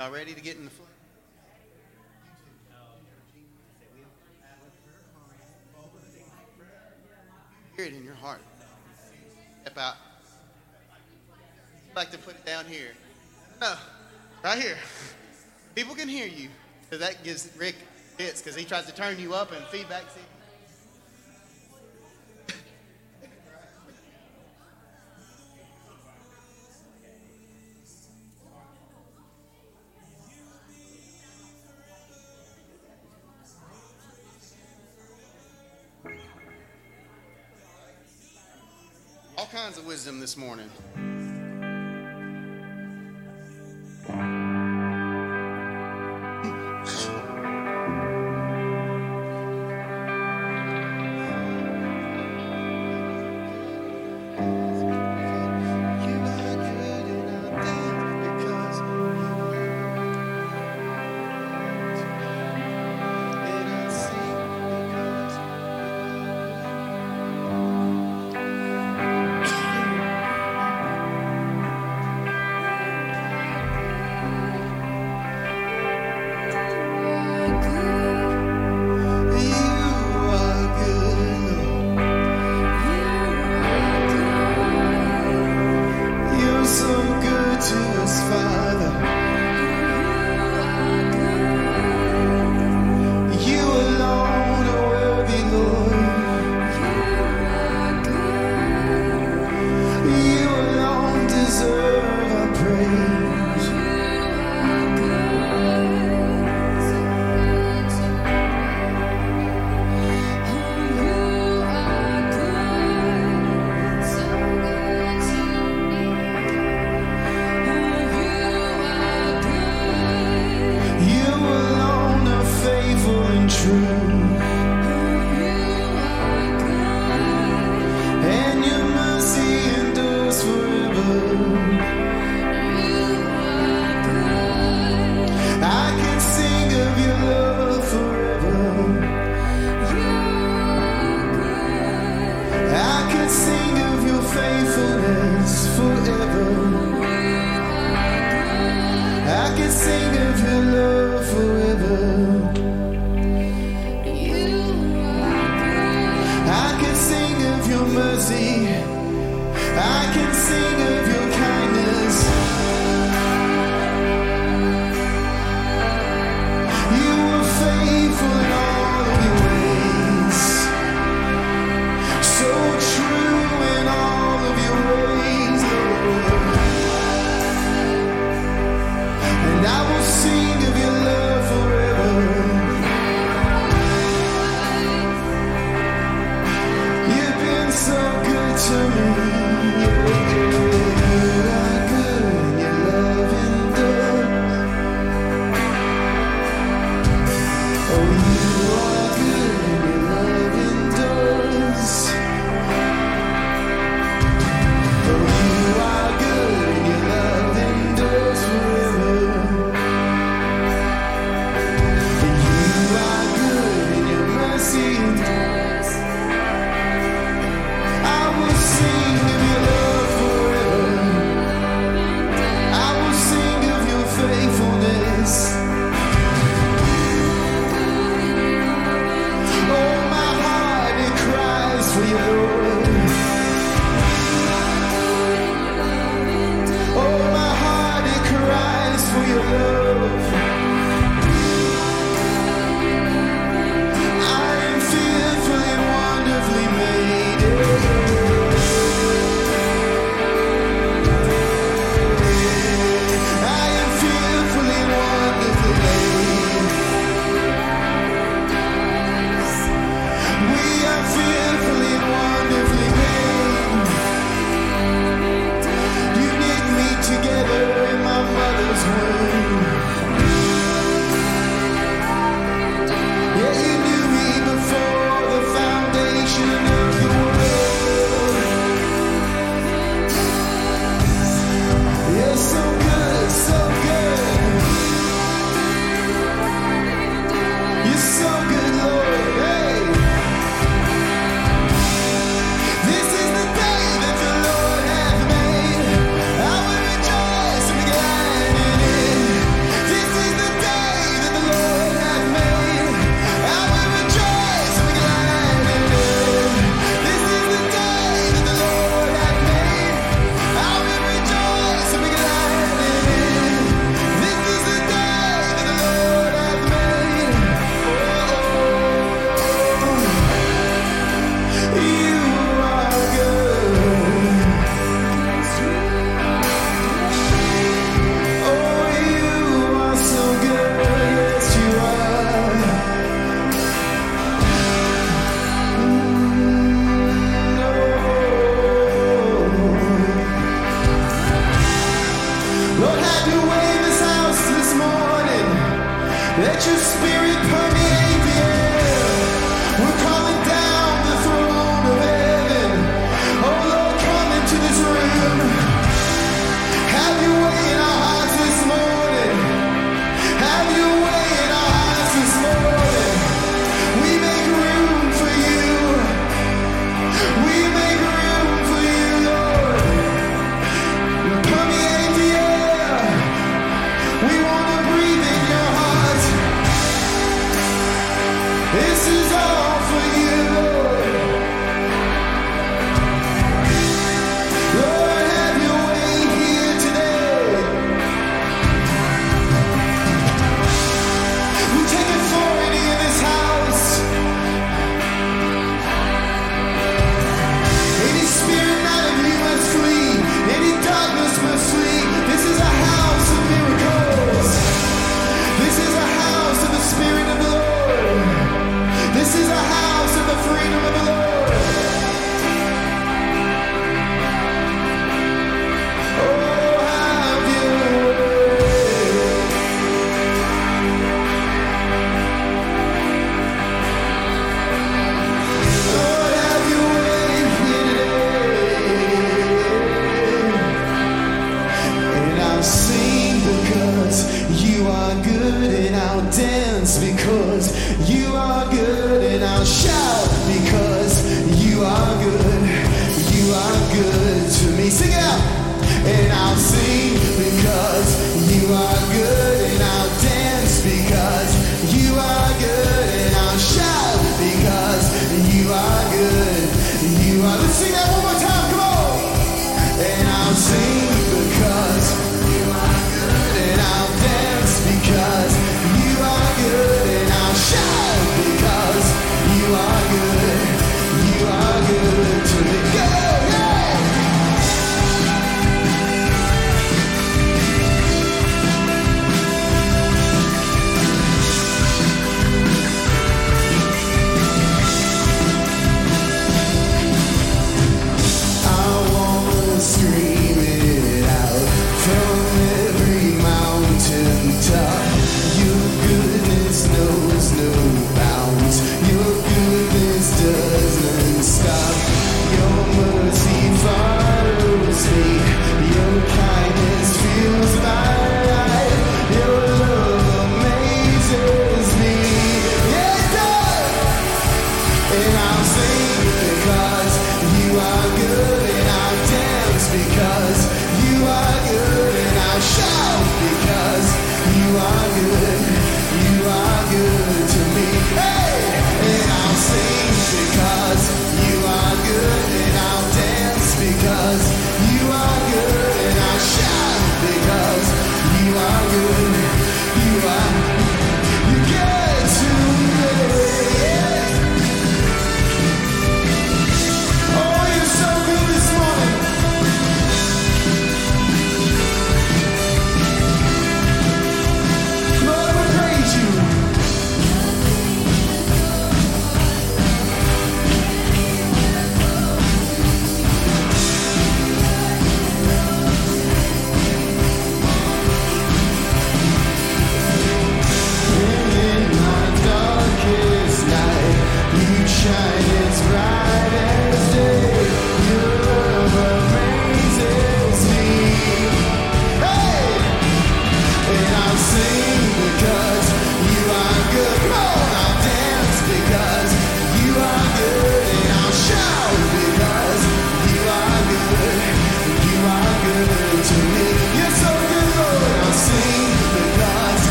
Y'all ready to get in the flesh? Hear it in your heart. Step out. I'd like to put it down here. No, right here. People can hear you. So that gives Rick fits because he tries to turn you up and feedback. See? Kinds of wisdom this morning.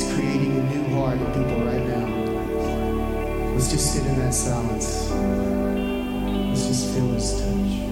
He's creating a new heart in people right now. Let's just sit in that silence. Let's just feel His touch.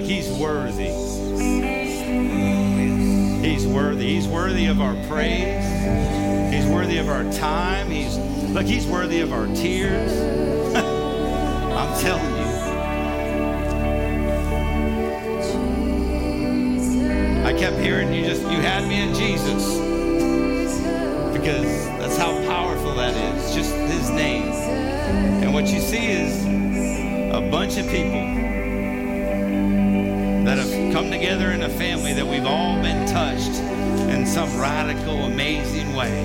Worthy. He's worthy. He's worthy of our praise. He's worthy of our time. He's look, he's worthy of our tears. I'm telling you. I kept hearing you just you had me in Jesus because that's how powerful that is. Just his name. And what you see is a bunch of people come together in a family that we've all been touched in some radical, amazing way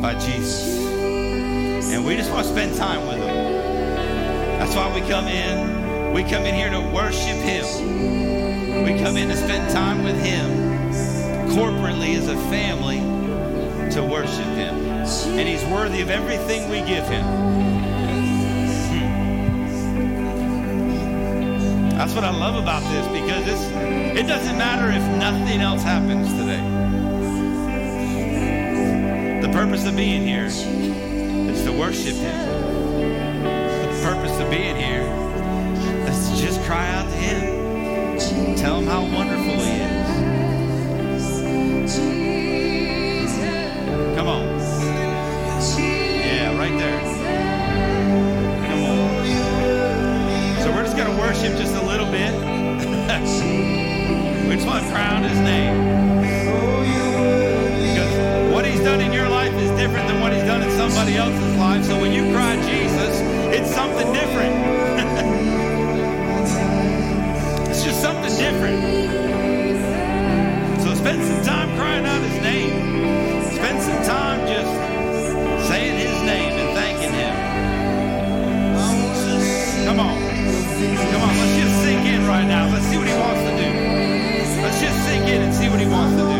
by Jesus. And we just want to spend time with him. That's why we come in. We come in here to worship him. We come in to spend time with him corporately as a family to worship him. And he's worthy of everything we give him. That's what I love about this because it's, it doesn't matter if nothing else happens today. The purpose of being here is to worship Him. The purpose of being here is to just cry out to Him. Tell Him how wonderful He is. Worship just a little bit. we just want to crown his name. Because what he's done in your life is different than what he's done in somebody else's life. So when you cry Jesus, it's something different. it's just something different. So spend some time crying out his name. Spend some time Come on, let's just sink in right now. Let's see what he wants to do. Let's just sink in and see what he wants to do.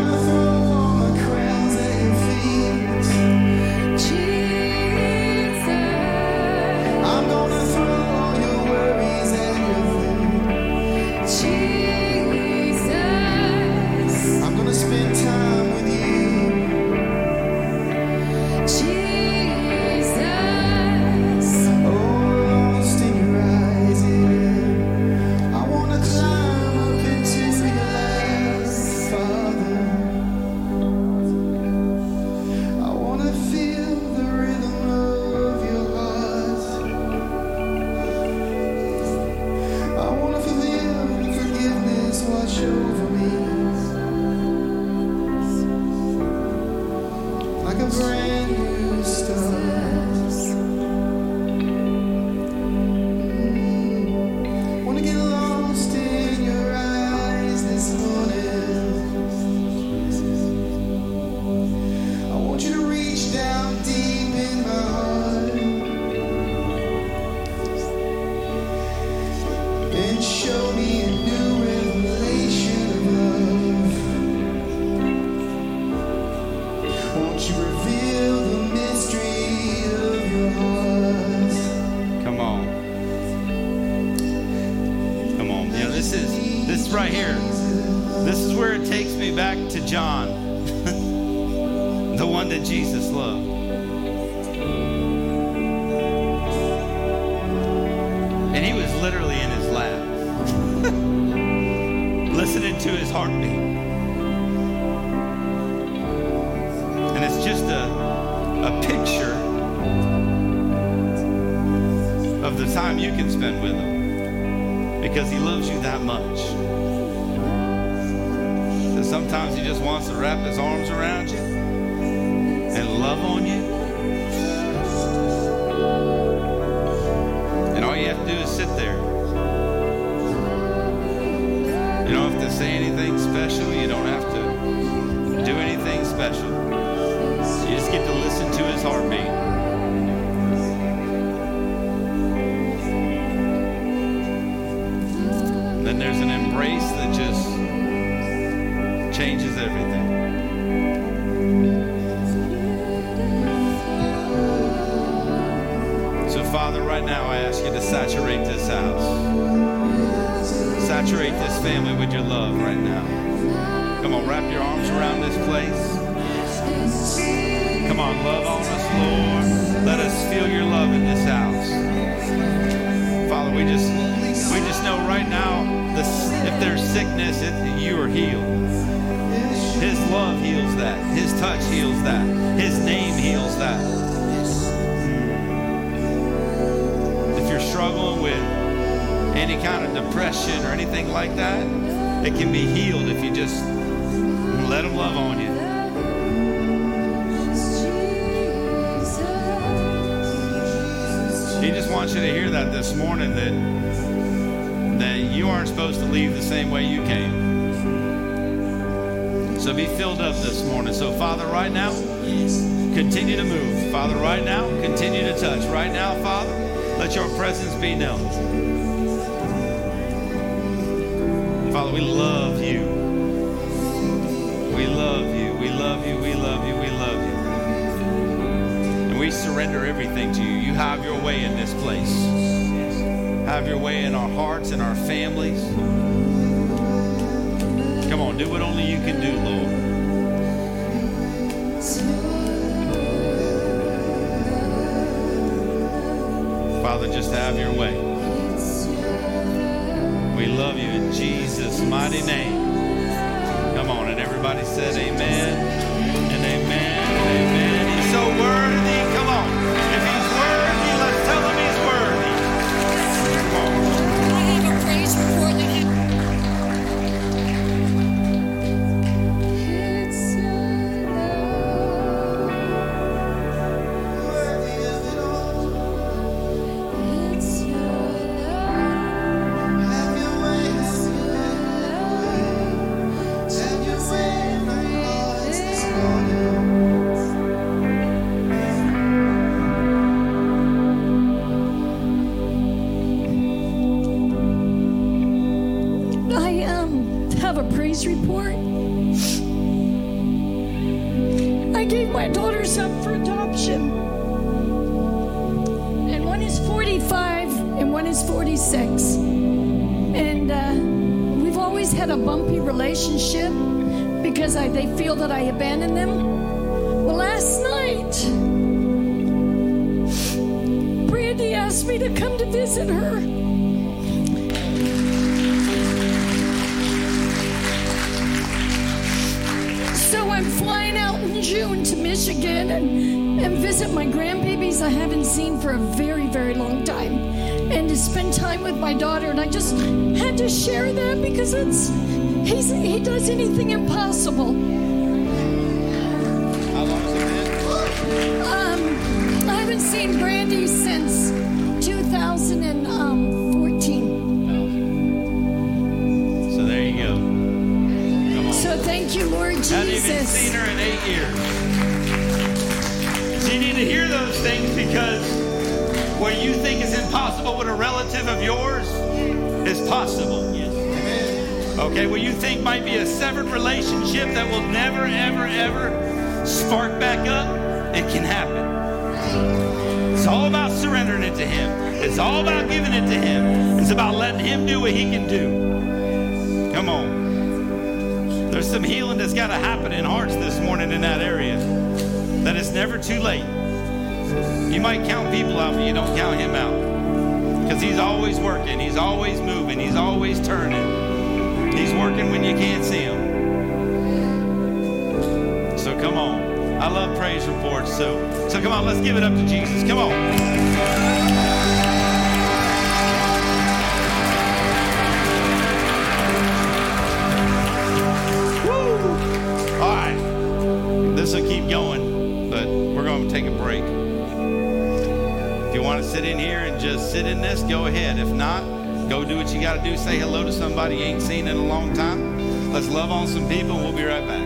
Love you. We love you. We love you. We love you. And we surrender everything to you. You have your way in this place. Have your way in our hearts and our families. Come on, do what only you can do, Lord. Father, just have your way. We love you in Jesus' mighty name. Come on, and everybody said amen he's he does anything impossible. Okay, what you think might be a severed relationship that will never, ever, ever spark back up, it can happen. It's all about surrendering it to Him. It's all about giving it to Him. It's about letting Him do what He can do. Come on. There's some healing that's got to happen in hearts this morning in that area. That it's never too late. You might count people out, but you don't count him out. Because he's always working, he's always moving, he's always turning. He's working when you can't see him. So come on. I love praise reports. So so come on, let's give it up to Jesus. Come on. This will keep going, but we're going to take a break. If you want to sit in here and just sit in this, go ahead. If not, go do what you got to do. Say hello to somebody you ain't seen in a long time. Let's love on some people. We'll be right back.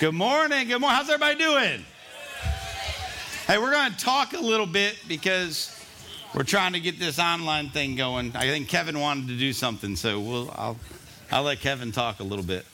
Good morning. Good morning. How's everybody doing? Hey, we're going to talk a little bit because we're trying to get this online thing going. I think Kevin wanted to do something, so we'll I'll I'll let Kevin talk a little bit.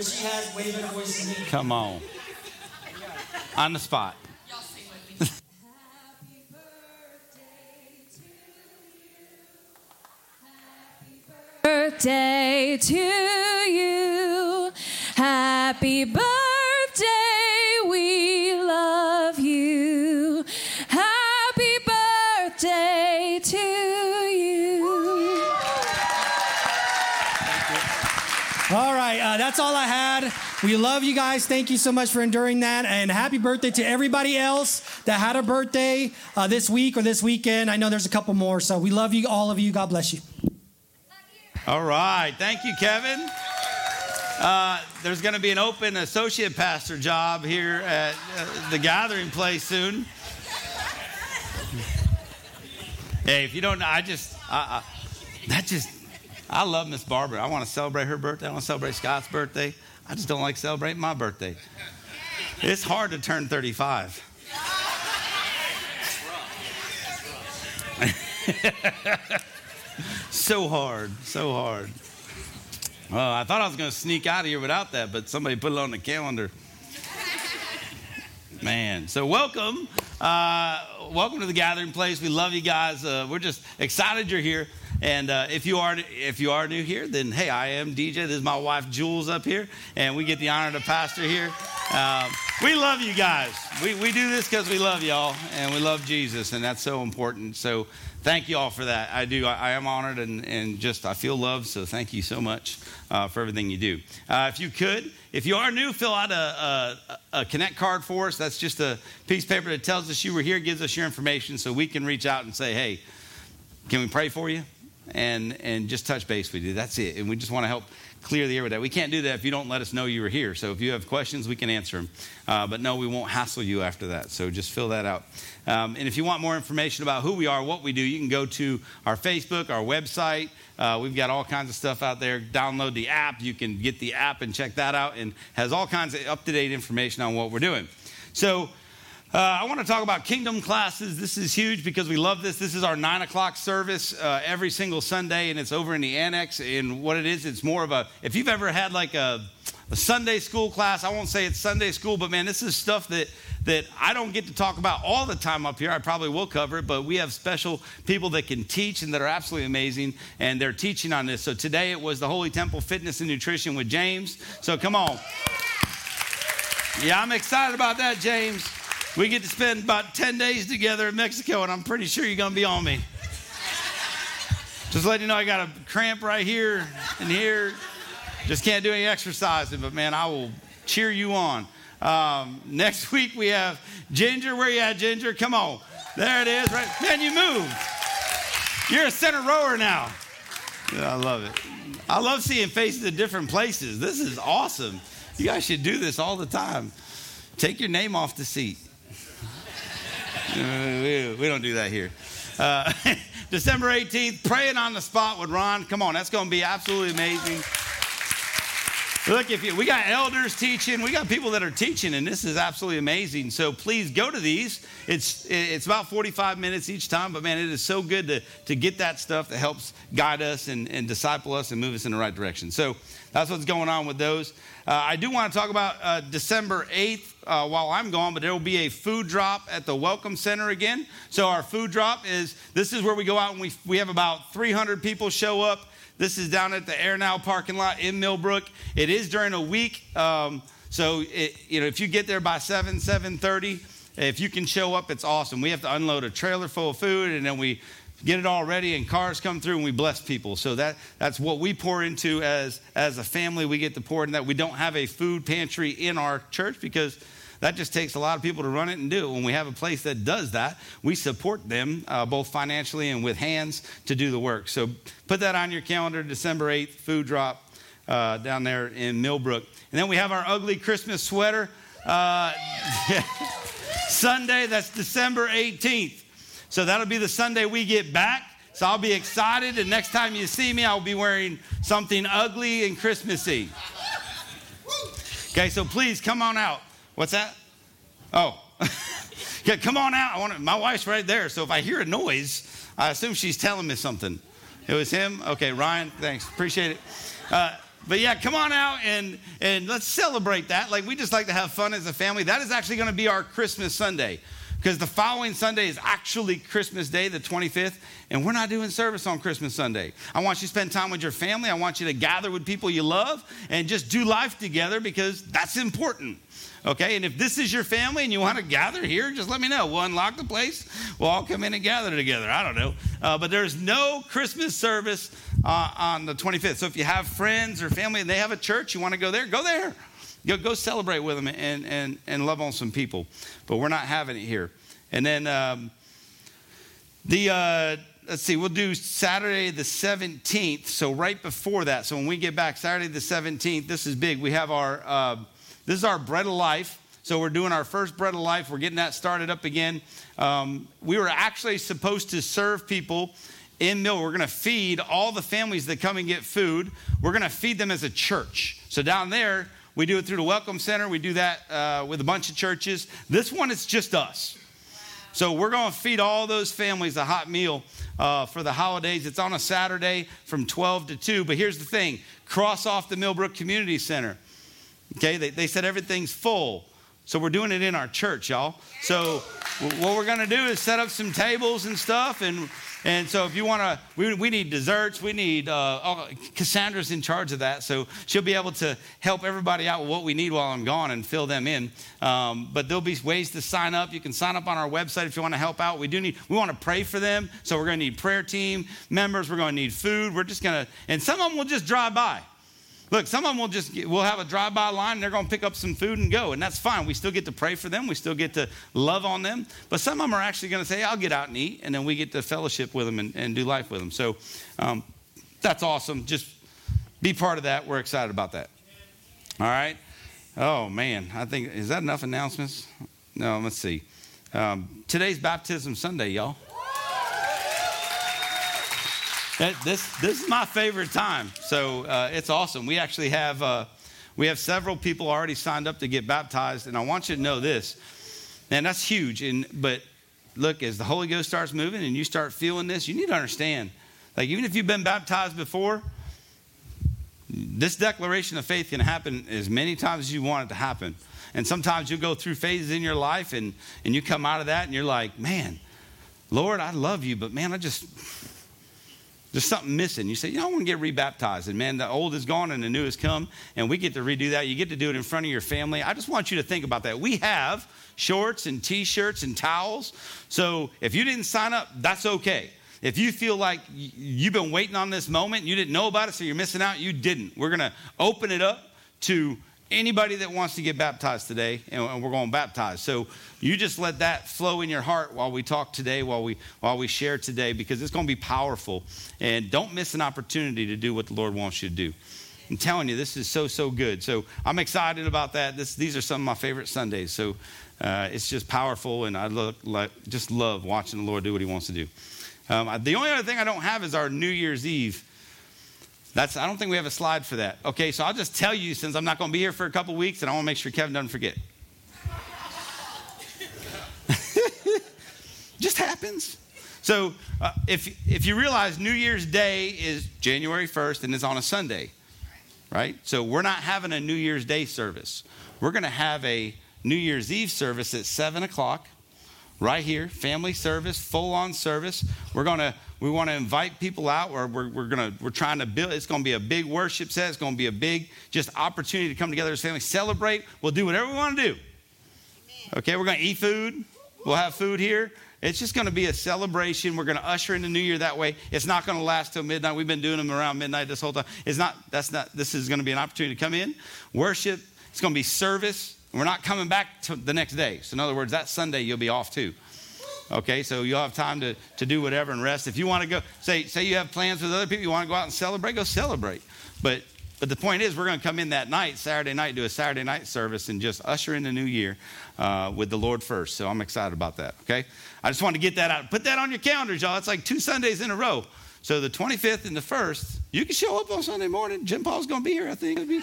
Birthday. Because she has way better voice than me. Come on. On the spot. Happy birthday to birthday to you. Happy birthday, We love you guys. Thank you so much for enduring that. And happy birthday to everybody else that had a birthday uh, this week or this weekend. I know there's a couple more. So we love you, all of you. God bless you. All right. Thank you, Kevin. Uh, there's going to be an open associate pastor job here at uh, the gathering place soon. Hey, if you don't know, I just, I, I, that just, I love Miss Barbara. I want to celebrate her birthday. I want to celebrate Scott's birthday. I just don't like celebrating my birthday. It's hard to turn 35. so hard, so hard. Oh, I thought I was going to sneak out of here without that, but somebody put it on the calendar. Man, so welcome. Uh, welcome to the gathering place. We love you guys. Uh, we're just excited you're here. And uh, if you are if you are new here, then hey, I am DJ. This is my wife Jules up here, and we get the honor to pastor here. Um, we love you guys. We, we do this because we love y'all and we love Jesus, and that's so important. So thank you all for that. I do. I, I am honored and, and just I feel loved. So thank you so much uh, for everything you do. Uh, if you could, if you are new, fill out a, a, a connect card for us. That's just a piece of paper that tells us you were here, gives us your information, so we can reach out and say, hey, can we pray for you? And and just touch base with you. That's it. And we just want to help clear the air with that. We can't do that if you don't let us know you were here. So if you have questions, we can answer them. Uh, but no, we won't hassle you after that. So just fill that out. Um, and if you want more information about who we are, what we do, you can go to our Facebook, our website. Uh, we've got all kinds of stuff out there. Download the app. You can get the app and check that out, and has all kinds of up to date information on what we're doing. So. Uh, I want to talk about kingdom classes. This is huge because we love this. This is our nine o'clock service uh, every single Sunday, and it's over in the annex. And what it is, it's more of a, if you've ever had like a, a Sunday school class, I won't say it's Sunday school, but man, this is stuff that, that I don't get to talk about all the time up here. I probably will cover it, but we have special people that can teach and that are absolutely amazing, and they're teaching on this. So today it was the Holy Temple Fitness and Nutrition with James. So come on. Yeah, I'm excited about that, James. We get to spend about 10 days together in Mexico, and I'm pretty sure you're going to be on me. Just letting you know, I got a cramp right here and here. Just can't do any exercising, but man, I will cheer you on. Um, next week we have Ginger. Where you at, Ginger? Come on. There it is. Right, man, you moved. You're a center rower now. Yeah, I love it. I love seeing faces in different places. This is awesome. You guys should do this all the time. Take your name off the seat. We, we don't do that here. Uh, December 18th, praying on the spot with Ron. Come on, that's going to be absolutely amazing. Look, if you, we got elders teaching, we got people that are teaching, and this is absolutely amazing. So please go to these. It's it's about 45 minutes each time, but man, it is so good to, to get that stuff that helps guide us and, and disciple us and move us in the right direction. So that's what's going on with those. Uh, I do want to talk about uh, December 8th uh, while I'm gone, but there will be a food drop at the Welcome Center again. So our food drop is this is where we go out and we, we have about 300 people show up this is down at the Air Now parking lot in Millbrook. It is during a week. Um, so, it, you know, if you get there by 7, 7.30, if you can show up, it's awesome. We have to unload a trailer full of food and then we get it all ready and cars come through and we bless people. So that, that's what we pour into as, as a family. We get to pour into that. We don't have a food pantry in our church because – that just takes a lot of people to run it and do it. When we have a place that does that, we support them uh, both financially and with hands to do the work. So put that on your calendar, December 8th, food drop uh, down there in Millbrook. And then we have our ugly Christmas sweater. Uh, Sunday, that's December 18th. So that'll be the Sunday we get back. So I'll be excited, and next time you see me, I'll be wearing something ugly and Christmassy. Okay, so please come on out. What's that? Oh. yeah, come on out. I want to, my wife's right there. So if I hear a noise, I assume she's telling me something. It was him? Okay, Ryan, thanks. Appreciate it. Uh, but yeah, come on out and, and let's celebrate that. Like, we just like to have fun as a family. That is actually going to be our Christmas Sunday because the following Sunday is actually Christmas Day, the 25th, and we're not doing service on Christmas Sunday. I want you to spend time with your family. I want you to gather with people you love and just do life together because that's important. Okay, and if this is your family and you want to gather here, just let me know. We'll unlock the place. We'll all come in and gather together. I don't know. Uh, but there's no Christmas service uh, on the 25th. So if you have friends or family and they have a church, you want to go there, go there. Go, go celebrate with them and, and, and love on some people. But we're not having it here. And then um, the. Uh, let's see, we'll do Saturday the 17th. So, right before that, so when we get back, Saturday the 17th, this is big. We have our uh, this is our bread of life. So we're doing our first bread of life. We're getting that started up again. Um, we were actually supposed to serve people in Mill. We're going to feed all the families that come and get food. We're going to feed them as a church. So down there, we do it through the Welcome Center. We do that uh, with a bunch of churches. This one, it's just us. So we're going to feed all those families a hot meal uh, for the holidays. It's on a Saturday from 12 to 2. But here's the thing cross off the Millbrook Community Center. Okay, they, they said everything's full. So we're doing it in our church, y'all. So what we're to do is set up some tables and stuff. And, and so if you want to, we, we need desserts. We need, uh, Cassandra's in charge of that. So she'll be able to help everybody out with what we need while I'm gone and fill them in. Um, but there'll be ways to sign up. You can sign up on our website if you want to help out. We do need, we want to pray for them. So we're to need prayer team members. We're to need food. We're just to, and some of them will just drive by. Look, some of them will just, we'll have a drive by line and they're going to pick up some food and go. And that's fine. We still get to pray for them. We still get to love on them. But some of them are actually going to say, I'll get out and eat. And then we get to fellowship with them and, and do life with them. So um, that's awesome. Just be part of that. We're excited about that. All right. Oh, man. I think, is that enough announcements? No, let's see. Um, today's Baptism Sunday, y'all. This, this is my favorite time. So uh, it's awesome. We actually have, uh, we have several people already signed up to get baptized. And I want you to know this. Man, that's huge. And, but look, as the Holy Ghost starts moving and you start feeling this, you need to understand. Like, even if you've been baptized before, this declaration of faith can happen as many times as you want it to happen. And sometimes you go through phases in your life and, and you come out of that and you're like, man, Lord, I love you, but man, I just, there's something missing. You say, you know, I want to get rebaptized. And man, the old is gone and the new has come, and we get to redo that. You get to do it in front of your family. I just want you to think about that. We have shorts and t shirts and towels. So if you didn't sign up, that's okay. If you feel like you've been waiting on this moment, you didn't know about it, so you're missing out, you didn't. We're going to open it up to anybody that wants to get baptized today, and we're going to baptize. So you just let that flow in your heart while we talk today, while we while we share today, because it's going to be powerful. And don't miss an opportunity to do what the Lord wants you to do. I'm telling you, this is so so good. So I'm excited about that. This, these are some of my favorite Sundays. So uh, it's just powerful, and I look like, just love watching the Lord do what He wants to do. Um, the only other thing I don't have is our New Year's Eve. That's, I don't think we have a slide for that. Okay, so I'll just tell you since I'm not going to be here for a couple weeks, and I want to make sure Kevin doesn't forget. just happens. So uh, if, if you realize New Year's Day is January 1st and it's on a Sunday, right? So we're not having a New Year's Day service. We're going to have a New Year's Eve service at 7 o'clock right here, family service, full on service. We're going to we want to invite people out. We're, we're, we're, gonna, we're trying to build, it's going to be a big worship set. It's going to be a big just opportunity to come together as family, celebrate. We'll do whatever we want to do. Okay, we're going to eat food. We'll have food here. It's just going to be a celebration. We're going to usher in the new year that way. It's not going to last till midnight. We've been doing them around midnight this whole time. It's not, that's not, this is going to be an opportunity to come in, worship. It's going to be service. We're not coming back to the next day. So, in other words, that Sunday you'll be off too. Okay, so you'll have time to, to do whatever and rest. If you want to go, say, say you have plans with other people, you want to go out and celebrate, go celebrate. But but the point is, we're going to come in that night, Saturday night, do a Saturday night service and just usher in the new year uh, with the Lord first. So I'm excited about that, okay? I just want to get that out. Put that on your calendars, y'all. It's like two Sundays in a row. So the 25th and the 1st, you can show up on Sunday morning. Jim Paul's going to be here, I think. Be,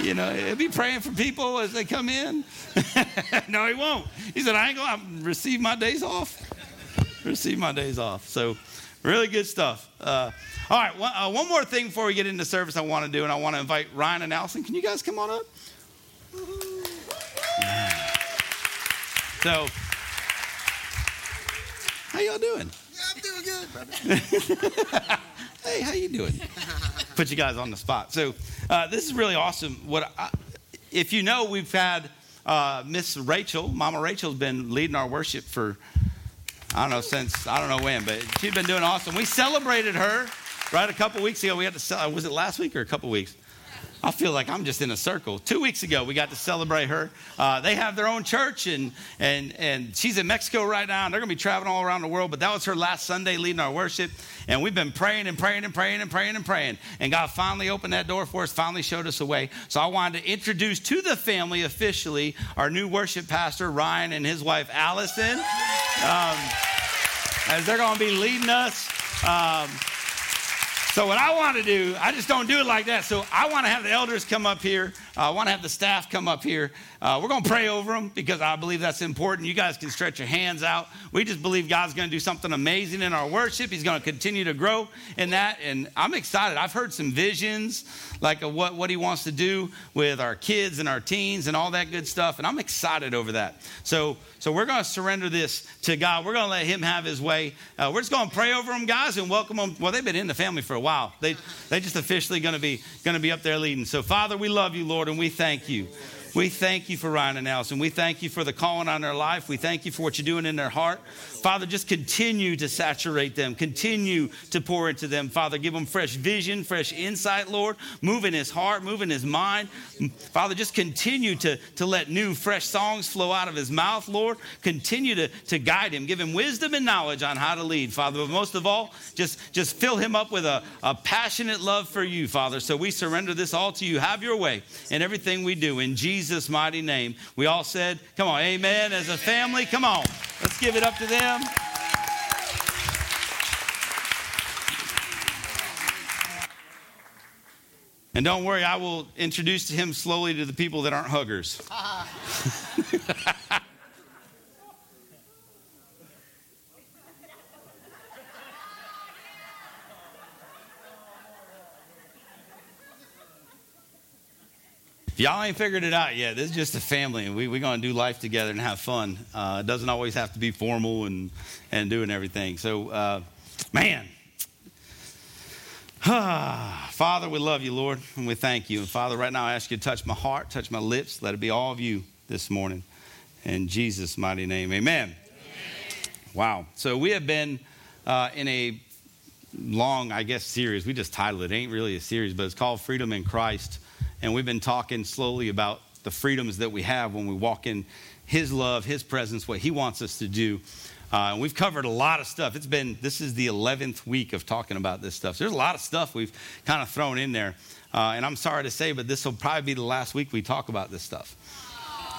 you know, he'll be praying for people as they come in. no, he won't. He said, I ain't going to receive my days off. receive my days off. So really good stuff. Uh, all right, one, uh, one, more thing before we get into service I want to do, and I want to invite Ryan and Allison. Can you guys come on up? So, how y'all doing? Doing good, brother. hey, how you doing? Put you guys on the spot. So, uh, this is really awesome. What, I, if you know, we've had uh, Miss Rachel, Mama Rachel's been leading our worship for I don't know since I don't know when, but she's been doing awesome. We celebrated her right a couple weeks ago. We had to sell, was it last week or a couple weeks? I feel like I'm just in a circle. Two weeks ago, we got to celebrate her. Uh, they have their own church, and, and, and she's in Mexico right now, and they're going to be traveling all around the world. But that was her last Sunday leading our worship. And we've been praying and praying and praying and praying and praying. And God finally opened that door for us, finally showed us a way. So I wanted to introduce to the family officially our new worship pastor, Ryan, and his wife, Allison, um, as they're going to be leading us. Um, so, what I want to do, I just don't do it like that. So, I want to have the elders come up here. I want to have the staff come up here. Uh, we're going to pray over them because I believe that's important. You guys can stretch your hands out. We just believe God's going to do something amazing in our worship. He's going to continue to grow in that. And I'm excited. I've heard some visions like what, what He wants to do with our kids and our teens and all that good stuff. And I'm excited over that. So, so we're going to surrender this to God. We're going to let Him have His way. Uh, we're just going to pray over them, guys, and welcome them. Well, they've been in the family for a while. They they just officially going to be going to be up there leading. So, Father, we love you, Lord, and we thank you. We thank you for Ryan and Allison. We thank you for the calling on their life. We thank you for what you're doing in their heart. Father, just continue to saturate them, continue to pour into them. Father, give them fresh vision, fresh insight, Lord. Move in his heart, move in his mind. Father, just continue to, to let new, fresh songs flow out of his mouth, Lord. Continue to, to guide him, give him wisdom and knowledge on how to lead, Father. But most of all, just, just fill him up with a, a passionate love for you, Father. So we surrender this all to you. Have your way in everything we do. In Jesus' Jesus' mighty name. We all said, Come on, amen. As a family, come on. Let's give it up to them. And don't worry, I will introduce him slowly to the people that aren't huggers. y'all ain't figured it out yet, this is just a family, and we, we're going to do life together and have fun. Uh, it doesn't always have to be formal and, and doing everything. So, uh, man, Father, we love you, Lord, and we thank you. And Father, right now I ask you to touch my heart, touch my lips. Let it be all of you this morning. In Jesus' mighty name, amen. amen. Wow. So we have been uh, in a long, I guess, series. We just titled it. it. Ain't really a series, but it's called Freedom in Christ. And we've been talking slowly about the freedoms that we have when we walk in His love, His presence, what He wants us to do. Uh, we've covered a lot of stuff. It's been, this is the 11th week of talking about this stuff. So there's a lot of stuff we've kind of thrown in there. Uh, and I'm sorry to say, but this will probably be the last week we talk about this stuff.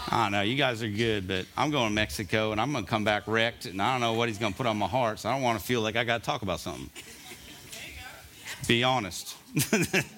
I don't know. You guys are good, but I'm going to Mexico and I'm going to come back wrecked, and I don't know what he's going to put on my heart, so I don't want to feel like I got to talk about something. Be honest.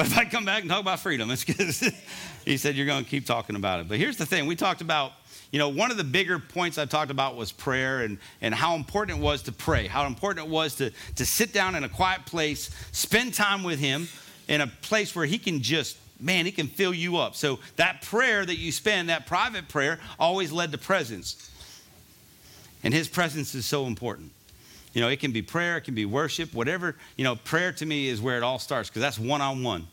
but if I come back and talk about freedom, it's because he said you're going to keep talking about it. But here's the thing we talked about you know, one of the bigger points I talked about was prayer and, and how important it was to pray, how important it was to, to sit down in a quiet place, spend time with Him in a place where He can just, man, He can fill you up. So that prayer that you spend, that private prayer, always led to presence. And His presence is so important. You know, it can be prayer, it can be worship, whatever. You know, prayer to me is where it all starts because that's one on one.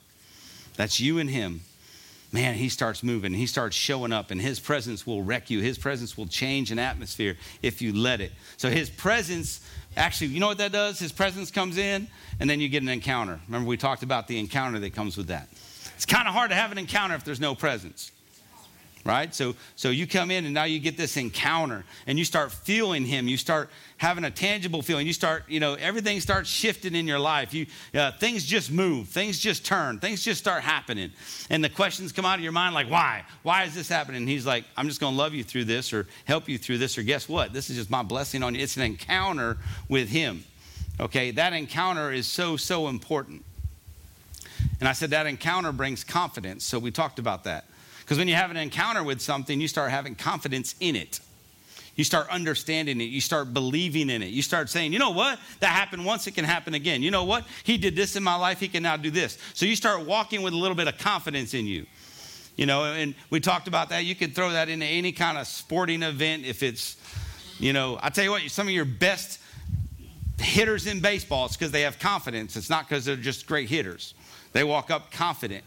That's you and Him man, he starts moving, he starts showing up, and his presence will wreck you. His presence will change an atmosphere if you let it. So his presence, actually, you know what that does? His presence comes in, and then you get an encounter. Remember, we talked about the encounter that comes with that. It's kind of hard to have an encounter if there's no presence right? So, so you come in and now you get this encounter and you start feeling him. You start having a tangible feeling. You start, you know, everything starts shifting in your life. You, uh, things just move. Things just turn. Things just start happening. And the questions come out of your mind like, why? Why is this happening? And he's like, I'm just going to love you through this or help you through this or guess what? This is just my blessing on you. It's an encounter with him. Okay, that encounter is so, so important. And I said that encounter brings confidence. So we talked about that. Because when you have an encounter with something, you start having confidence in it. You start understanding it. You start believing in it. You start saying, you know what? That happened once, it can happen again. You know what? He did this in my life, he can now do this. So you start walking with a little bit of confidence in you. You know, and we talked about that. You could throw that into any kind of sporting event if it's, you know, I tell you what, some of your best hitters in baseball, it's because they have confidence. It's not because they're just great hitters. They walk up confident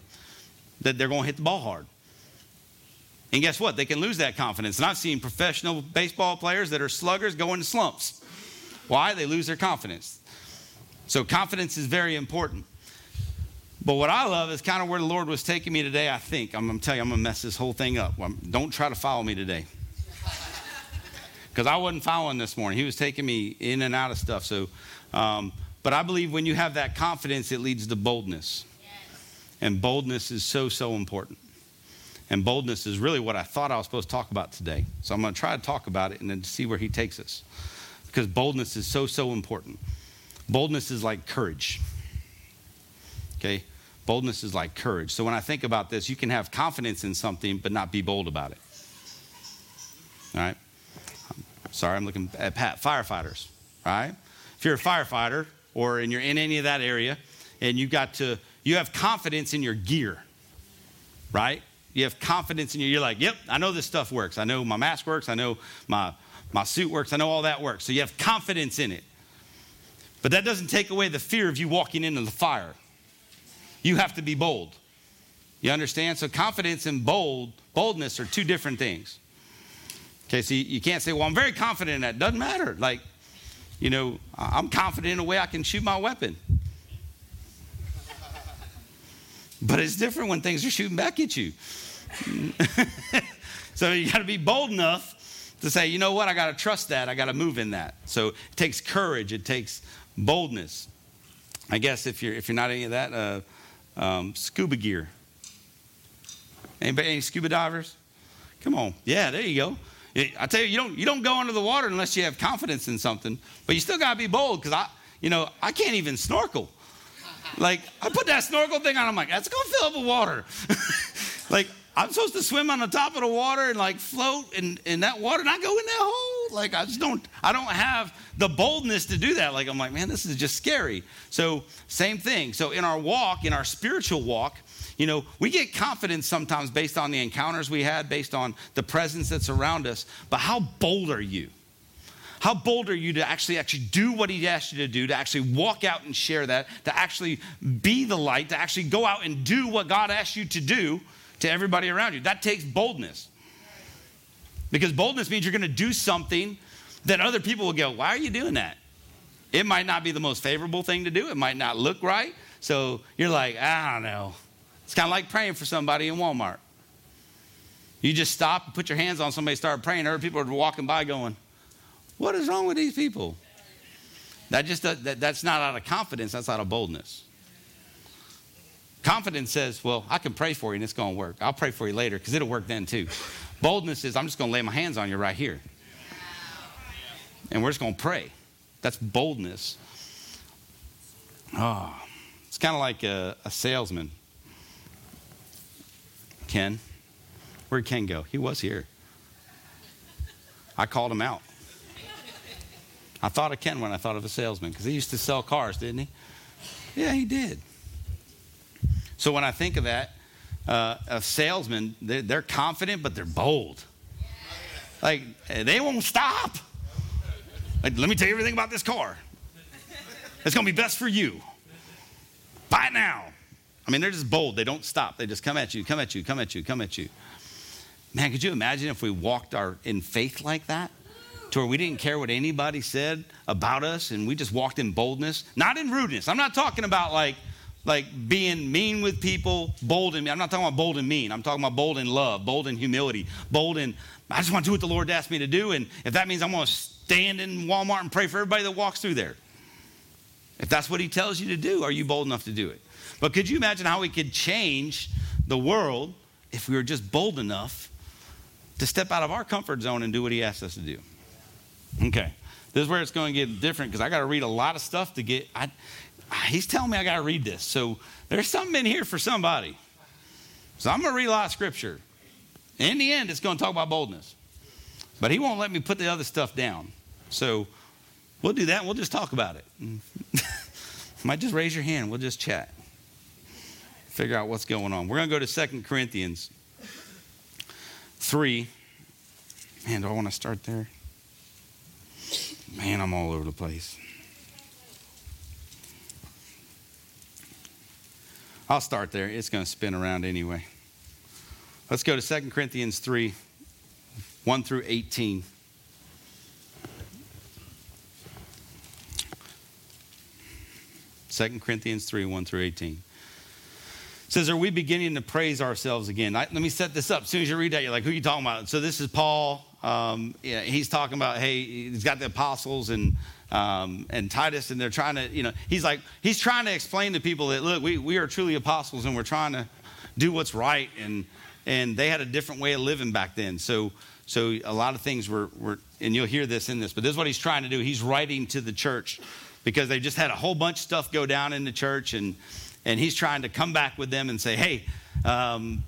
that they're going to hit the ball hard. And guess what? They can lose that confidence. And I've seen professional baseball players that are sluggers go into slumps. Why? They lose their confidence. So, confidence is very important. But what I love is kind of where the Lord was taking me today. I think I'm going to tell you, I'm going to mess this whole thing up. Don't try to follow me today. Because I wasn't following this morning. He was taking me in and out of stuff. So, um, but I believe when you have that confidence, it leads to boldness. And boldness is so, so important. And boldness is really what I thought I was supposed to talk about today. So I'm going to try to talk about it and then see where he takes us. Because boldness is so, so important. Boldness is like courage. Okay? Boldness is like courage. So when I think about this, you can have confidence in something but not be bold about it. All right? Sorry, I'm looking at Pat. Firefighters, right? If you're a firefighter or and you're in any of that area and you got to, you have confidence in your gear, right? You have confidence in you. You're like, yep, I know this stuff works. I know my mask works. I know my, my suit works. I know all that works. So you have confidence in it. But that doesn't take away the fear of you walking into the fire. You have to be bold. You understand? So confidence and bold, boldness are two different things. Okay, so you, can't say, well, I'm very confident in that. Doesn't matter. Like, you know, I'm confident in a way I can shoot my weapon. But it's different when things are shooting back at you. so you got to be bold enough to say, you know what, I got to trust that. I got to move in that. So it takes courage. It takes boldness. I guess if you're if you're not any of that, uh, um, scuba gear. Anybody any scuba divers? Come on, yeah, there you go. I tell you, you don't you don't go under the water unless you have confidence in something. But you still got to be bold because I, you know, I can't even snorkel. Like I put that snorkel thing on, I'm like, that's gonna fill up with water. like I'm supposed to swim on the top of the water and like float in, in that water, and I go in that hole. Like I just don't, I don't have the boldness to do that. Like I'm like, man, this is just scary. So same thing. So in our walk, in our spiritual walk, you know, we get confidence sometimes based on the encounters we had, based on the presence that's around us. But how bold are you? How bold are you to actually actually do what he asked you to do, to actually walk out and share that, to actually be the light, to actually go out and do what God asked you to do to everybody around you? That takes boldness. Because boldness means you're going to do something that other people will go, Why are you doing that? It might not be the most favorable thing to do, it might not look right. So you're like, I don't know. It's kind of like praying for somebody in Walmart. You just stop and put your hands on somebody, start praying. Other people are walking by going, What is wrong with these people? That just that, that's not out of confidence, that's out of boldness. Confidence says, Well, I can pray for you and it's going to work. I'll pray for you later because it'll work then too. Boldness is, I'm just going to lay my hands on you right here. And we're just going to pray. That's boldness. Oh, it's kind of like a, a salesman. Ken, where'd Ken go? He was here. I called him out. I thought of Ken when I thought of a salesman because he used to sell cars, didn't he? Yeah, he did. So when I think of that, uh, a salesman, they're, they're confident, but they're bold. Like, they won't stop. Like, let me tell you everything about this car. It's going to be best for you. Buy it now. I mean, they're just bold. They don't stop. They just come at you, come at you, come at you, come at you. Man, could you imagine if we walked our in faith like that? To where we didn't care what anybody said about us and we just walked in boldness, not in rudeness. I'm not talking about like like being mean with people, bold me. I'm not talking about bold and mean. I'm talking about bold in love, bold in humility, bold in I just want to do what the Lord asked me to do. And if that means I'm going to stand in Walmart and pray for everybody that walks through there. If that's what he tells you to do, are you bold enough to do it? But could you imagine how we could change the world if we were just bold enough to step out of our comfort zone and do what he asked us to do? Okay. This is where it's going to get different because I got to read a lot of stuff to get. I, he's telling me I got to read this. So there's something in here for somebody. So I'm going to read a lot of scripture. In the end, it's going to talk about boldness. But he won't let me put the other stuff down. So we'll do that we'll just talk about it. Might just raise your hand. We'll just chat. Figure out what's going on. We're going to go to Second Corinthians 3. Man, do I want to start there? Man, I'm all over the place. I'll start there. It's going to spin around anyway. Let's go to 2 Corinthians 3 1 through 18. Second Corinthians 3, 1 through 18. It says, Are we beginning to praise ourselves again? I, let me set this up. As soon as you read that, you're like, Who are you talking about? So this is Paul. Um, yeah, he's talking about, hey, he's got the apostles and um, and Titus, and they're trying to, you know, he's like, he's trying to explain to people that, look, we, we are truly apostles and we're trying to do what's right. And, and they had a different way of living back then. So, so a lot of things were, were, and you'll hear this in this, but this is what he's trying to do. He's writing to the church because they just had a whole bunch of stuff go down in the church, and, and he's trying to come back with them and say, hey, um,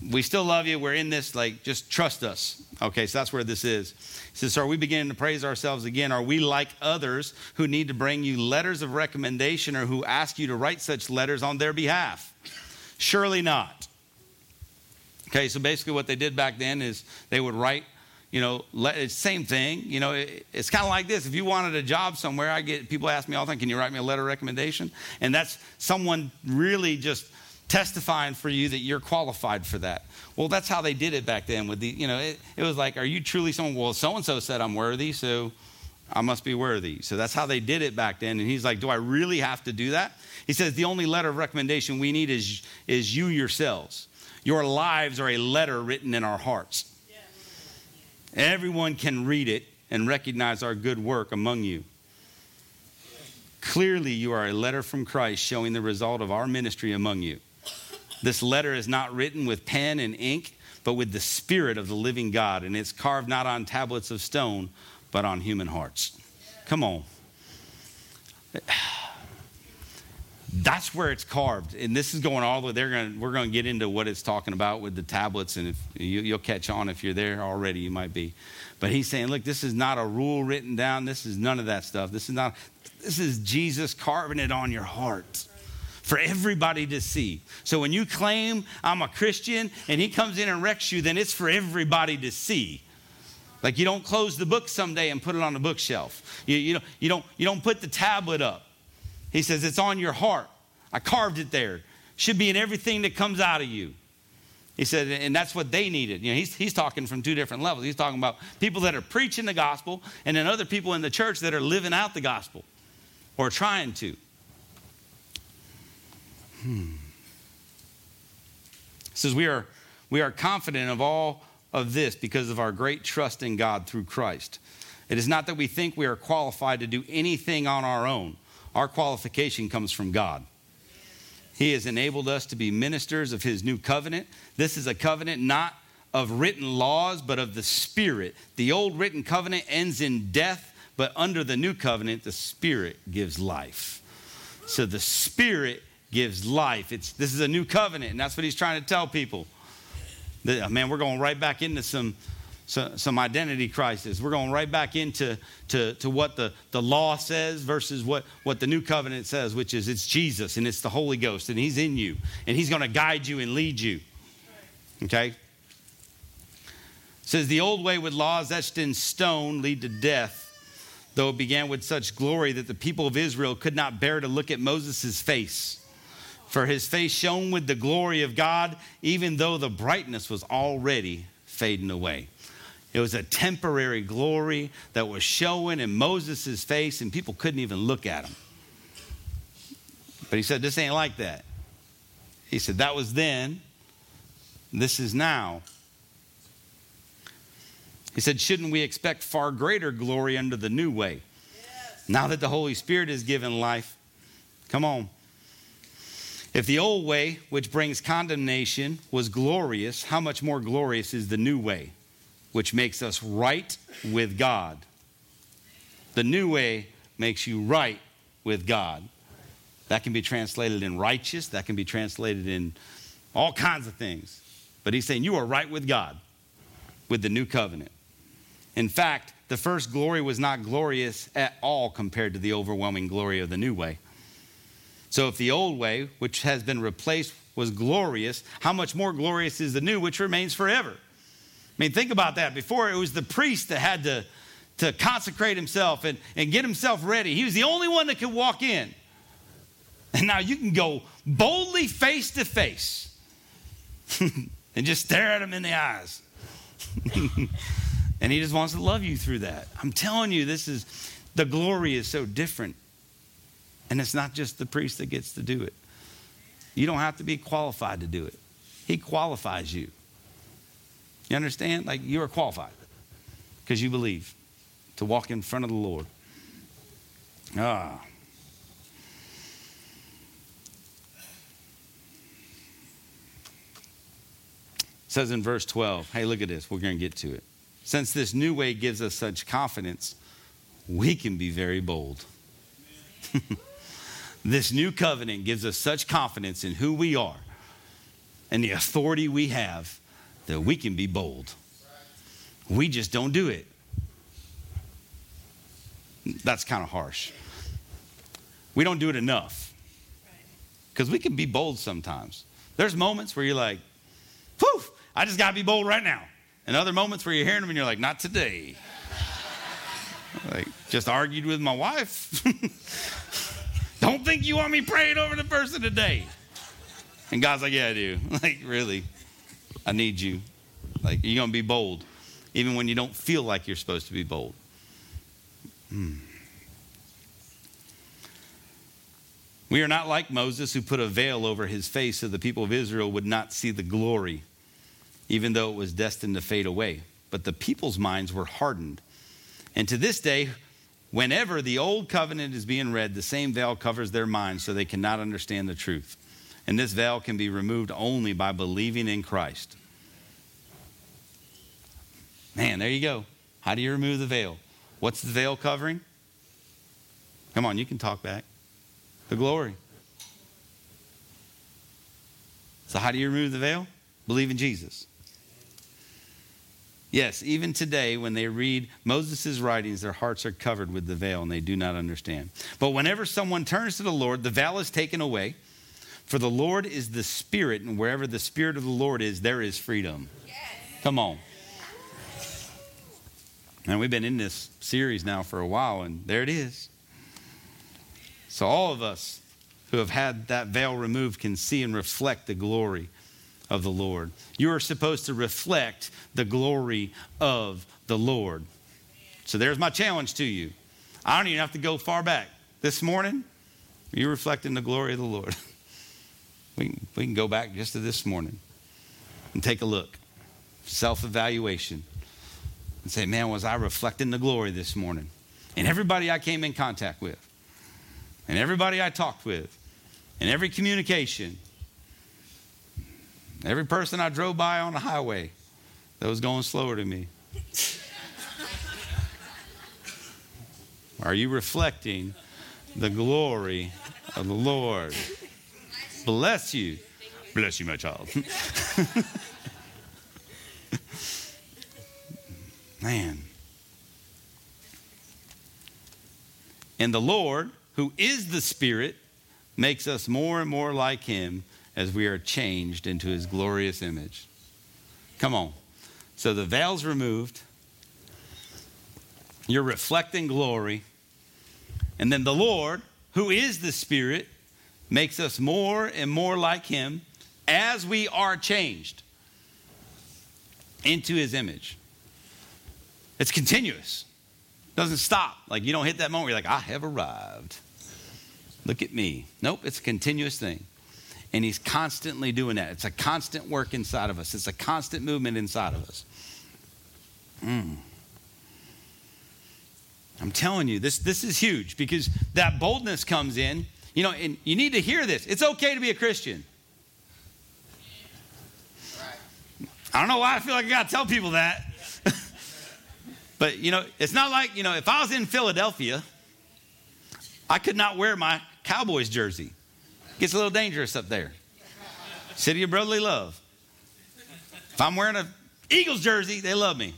we still love you. We're in this. Like, just trust us. Okay, so that's where this is. He says, so Are we beginning to praise ourselves again? Are we like others who need to bring you letters of recommendation or who ask you to write such letters on their behalf? Surely not. Okay, so basically what they did back then is they would write, you know, it's same thing. You know, it, it's kind of like this. If you wanted a job somewhere, I get people ask me all the time, can you write me a letter of recommendation? And that's someone really just testifying for you that you're qualified for that. Well, that's how they did it back then with the, you know, it, it was like, are you truly someone? Well, so and so said I'm worthy, so I must be worthy. So that's how they did it back then. And he's like, do I really have to do that? He says, the only letter of recommendation we need is, is you yourselves. Your lives are a letter written in our hearts. Everyone can read it and recognize our good work among you. Clearly, you are a letter from Christ showing the result of our ministry among you. This letter is not written with pen and ink, but with the Spirit of the living God, and it's carved not on tablets of stone, but on human hearts. Come on. That's where it's carved, and this is going all the way. They're going. We're going to get into what it's talking about with the tablets, and if you, you'll catch on if you're there already, you might be. But he's saying, look, this is not a rule written down. This is none of that stuff. This is not. This is Jesus carving it on your heart for everybody to see. So when you claim I'm a Christian and he comes in and wrecks you, then it's for everybody to see. Like you don't close the book someday and put it on a bookshelf. You, you, don't, you, don't, you don't put the tablet up. He says it's on your heart. I carved it there. Should be in everything that comes out of you. He said, and that's what they needed. You know, he's, he's talking from two different levels. He's talking about people that are preaching the gospel and then other people in the church that are living out the gospel or trying to. Hmm. says we are we are confident of all of this because of our great trust in God through Christ. It is not that we think we are qualified to do anything on our own. Our qualification comes from God. He has enabled us to be ministers of his new covenant. This is a covenant not of written laws, but of the Spirit. The old written covenant ends in death, but under the new covenant, the Spirit gives life. So the Spirit gives life. It's, this is a new covenant, and that's what he's trying to tell people. That, uh, man, we're going right back into some, some, some identity crisis. We're going right back into to, to what the, the law says versus what, what the new covenant says, which is it's Jesus and it's the Holy Ghost, and he's in you, and he's going to guide you and lead you. Okay? says the old way with laws etched in stone lead to death though it began with such glory that the people of Israel could not bear to look at Moses' face. For his face shone with the glory of God, even though the brightness was already fading away. It was a temporary glory that was showing in Moses' face, and people couldn't even look at him. But he said, This ain't like that. He said, That was then, this is now. He said, Shouldn't we expect far greater glory under the new way? Yes. Now that the Holy Spirit is given life, come on. If the old way, which brings condemnation, was glorious, how much more glorious is the new way, which makes us right with God? The new way makes you right with God. That can be translated in righteous, that can be translated in all kinds of things. But he's saying you are right with God with the new covenant. In fact, the first glory was not glorious at all compared to the overwhelming glory of the new way. So, if the old way, which has been replaced, was glorious, how much more glorious is the new, which remains forever? I mean, think about that. Before, it was the priest that had to, to consecrate himself and, and get himself ready. He was the only one that could walk in. And now you can go boldly face to face and just stare at him in the eyes. And he just wants to love you through that. I'm telling you, this is the glory is so different. And it's not just the priest that gets to do it. You don't have to be qualified to do it. He qualifies you. You understand? Like you are qualified because you believe to walk in front of the Lord. Ah. It says in verse 12, hey, look at this. We're going to get to it. Since this new way gives us such confidence, we can be very bold. this new covenant gives us such confidence in who we are and the authority we have that we can be bold. We just don't do it. That's kind of harsh. We don't do it enough because we can be bold sometimes. There's moments where you're like, whew, I just got to be bold right now and other moments where you're hearing them and you're like, not today. like, just argued with my wife. Don't think you want me praying over the person today. And God's like, yeah, I do. Like, really, I need you. Like, you're going to be bold, even when you don't feel like you're supposed to be bold. Hmm. We are not like Moses, who put a veil over his face so the people of Israel would not see the glory even though it was destined to fade away. But the people's minds were hardened. And to this day, whenever the old covenant is being read, the same veil covers their minds so they cannot understand the truth. And this veil can be removed only by believing in Christ. Man, there you go. How do you remove the veil? What's the veil covering? Come on, you can talk back. The glory. So, how do you remove the veil? Believe in Jesus. Yes, even today, when they read Moses' writings, their hearts are covered with the veil and they do not understand. But whenever someone turns to the Lord, the veil is taken away. For the Lord is the Spirit, and wherever the Spirit of the Lord is, there is freedom. Yes. Come on. And we've been in this series now for a while, and there it is. So, all of us who have had that veil removed can see and reflect the glory of the Lord. You are supposed to reflect the glory of the Lord. So, there's my challenge to you. I don't even have to go far back. This morning, you're reflecting the glory of the Lord. We can, we can go back just to this morning and take a look, self evaluation, and say, man, was I reflecting the glory this morning? And everybody I came in contact with, and everybody I talked with, and every communication, every person I drove by on the highway that was going slower than me. Are you reflecting the glory of the Lord? Bless you. Bless you, my child. Man. And the Lord, who is the Spirit, makes us more and more like Him as we are changed into His glorious image. Come on. So the veil's removed. You're reflecting glory. And then the Lord, who is the Spirit, makes us more and more like Him as we are changed into His image. It's continuous, doesn't stop. Like you don't hit that moment where you're like, I have arrived. Look at me. Nope, it's a continuous thing. And He's constantly doing that. It's a constant work inside of us, it's a constant movement inside of us. Mm. I'm telling you, this, this is huge because that boldness comes in you know, and you need to hear this. It's okay to be a Christian. I don't know why I feel like I got to tell people that. but, you know, it's not like, you know, if I was in Philadelphia, I could not wear my Cowboys jersey. Gets a little dangerous up there. City of brotherly love. If I'm wearing a Eagles jersey, they love me.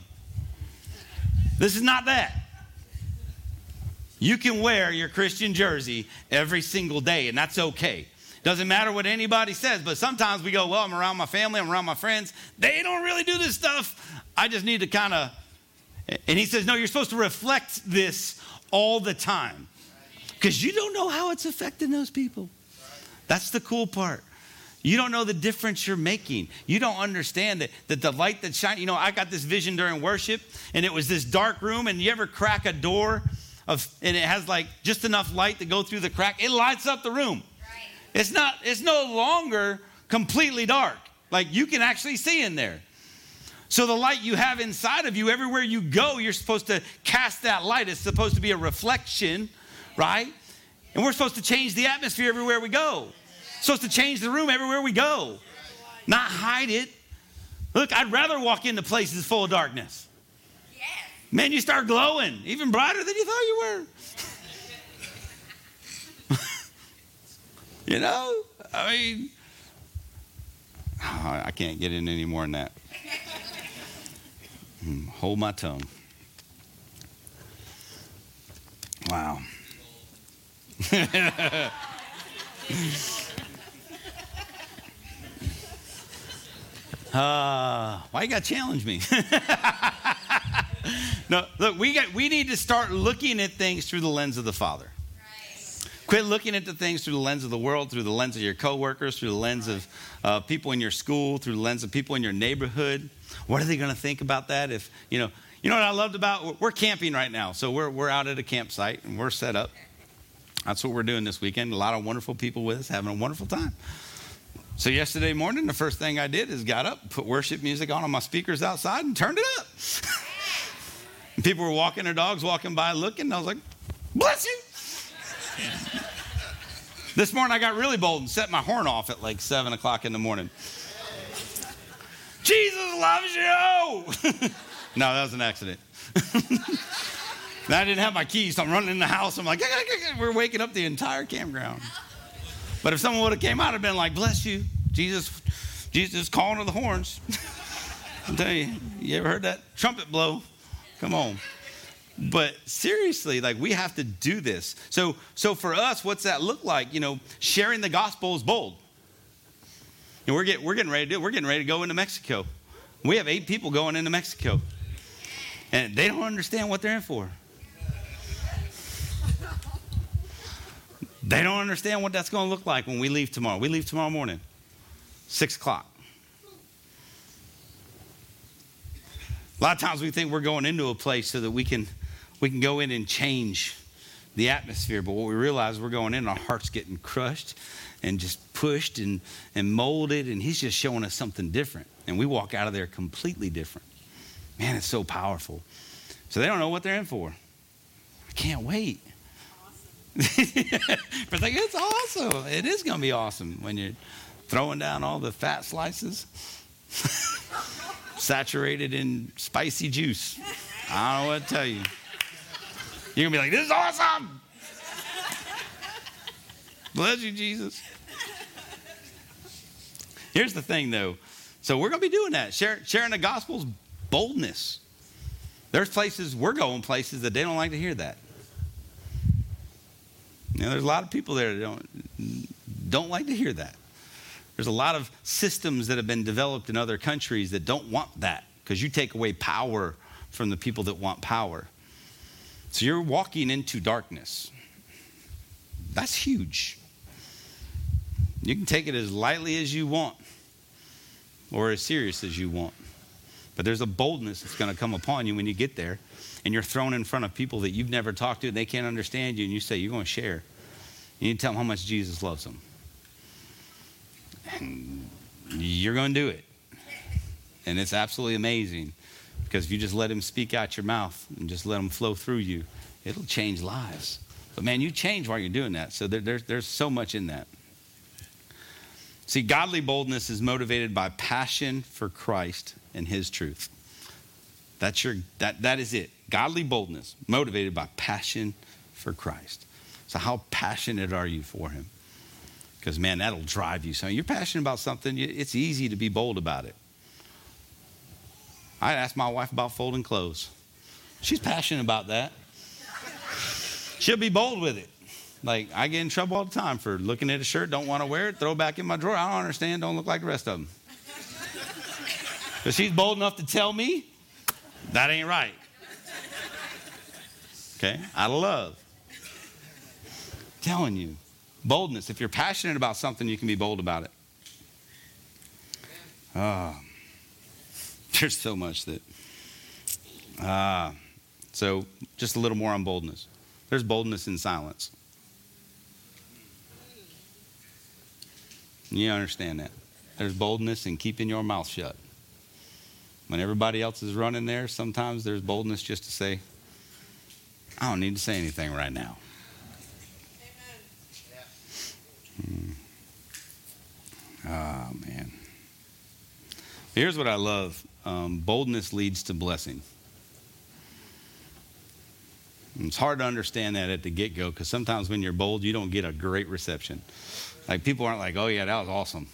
This is not that. You can wear your Christian jersey every single day, and that's okay. Doesn't matter what anybody says, but sometimes we go, Well, I'm around my family, I'm around my friends. They don't really do this stuff. I just need to kind of. And he says, No, you're supposed to reflect this all the time because you don't know how it's affecting those people. That's the cool part. You don't know the difference you're making. You don't understand that, that the light that shines. You know, I got this vision during worship, and it was this dark room, and you ever crack a door of, and it has like just enough light to go through the crack. It lights up the room. Right. It's not. It's no longer completely dark. Like you can actually see in there. So the light you have inside of you, everywhere you go, you're supposed to cast that light. It's supposed to be a reflection, right? And we're supposed to change the atmosphere everywhere we go. Supposed to change the room everywhere we go, not hide it. Look, I'd rather walk into places full of darkness. Man, you start glowing, even brighter than you thought you were. you know, I mean, oh, I can't get in any more than that. Hmm, hold my tongue. Wow. uh, why you got to challenge me? no, look, we, got, we need to start looking at things through the lens of the Father. Right. Quit looking at the things through the lens of the world, through the lens of your coworkers, through the lens of uh, people in your school, through the lens of people in your neighborhood. What are they going to think about that? If you know, you know what I loved about we're camping right now, so we're we're out at a campsite and we're set up. That's what we're doing this weekend. A lot of wonderful people with us, having a wonderful time. So yesterday morning, the first thing I did is got up, put worship music on on my speakers outside, and turned it up. People were walking their dogs, walking by, looking. I was like, bless you. this morning I got really bold and set my horn off at like seven o'clock in the morning. Jesus loves you. no, that was an accident. I didn't have my keys, so I'm running in the house. I'm like, we're waking up the entire campground. But if someone would have came out and been like, bless you, Jesus, Jesus calling to the horns. I'm telling you, you ever heard that trumpet blow? Come on. But seriously, like we have to do this. So, so for us, what's that look like? You know, sharing the gospel is bold. And we're, get, we're getting ready to do it. We're getting ready to go into Mexico. We have eight people going into Mexico. And they don't understand what they're in for. They don't understand what that's going to look like when we leave tomorrow. We leave tomorrow morning, 6 o'clock. A lot of times we think we're going into a place so that we can, we can go in and change the atmosphere. But what we realize we're going in, our heart's getting crushed and just pushed and, and molded, and He's just showing us something different. And we walk out of there completely different. Man, it's so powerful. So they don't know what they're in for. I can't wait. but like, it's awesome. It is going to be awesome when you're throwing down all the fat slices, saturated in spicy juice. I don't know what to tell you. You're going to be like, this is awesome. Bless you, Jesus. Here's the thing, though. So we're going to be doing that, sharing the gospel's boldness. There's places, we're going places that they don't like to hear that. You know, there's a lot of people there that don't, don't like to hear that. There's a lot of systems that have been developed in other countries that don't want that because you take away power from the people that want power. So you're walking into darkness. That's huge. You can take it as lightly as you want or as serious as you want. But there's a boldness that's going to come upon you when you get there and you're thrown in front of people that you've never talked to and they can't understand you and you say you're going to share. And you tell them how much Jesus loves them. And you're going to do it. And it's absolutely amazing because if you just let him speak out your mouth and just let him flow through you, it'll change lives. But man, you change while you're doing that. So there, there's, there's so much in that. See, godly boldness is motivated by passion for Christ and his truth. That's your that that is it. Godly boldness motivated by passion for Christ. So how passionate are you for him? Because man, that'll drive you. So you're passionate about something, it's easy to be bold about it. I asked my wife about folding clothes. She's passionate about that. She'll be bold with it. Like I get in trouble all the time for looking at a shirt, don't want to wear it, throw it back in my drawer. I don't understand, don't look like the rest of them. But she's bold enough to tell me that ain't right. Okay? Out of love. telling you. Boldness. If you're passionate about something, you can be bold about it. Ah. there's so much that. Ah. so just a little more on boldness. There's boldness in silence. You understand that. There's boldness in keeping your mouth shut. When everybody else is running there, sometimes there's boldness just to say, I don't need to say anything right now. Oh, man. Here's what I love um, boldness leads to blessing. And it's hard to understand that at the get go because sometimes when you're bold, you don't get a great reception. Like people aren't like, oh, yeah, that was awesome.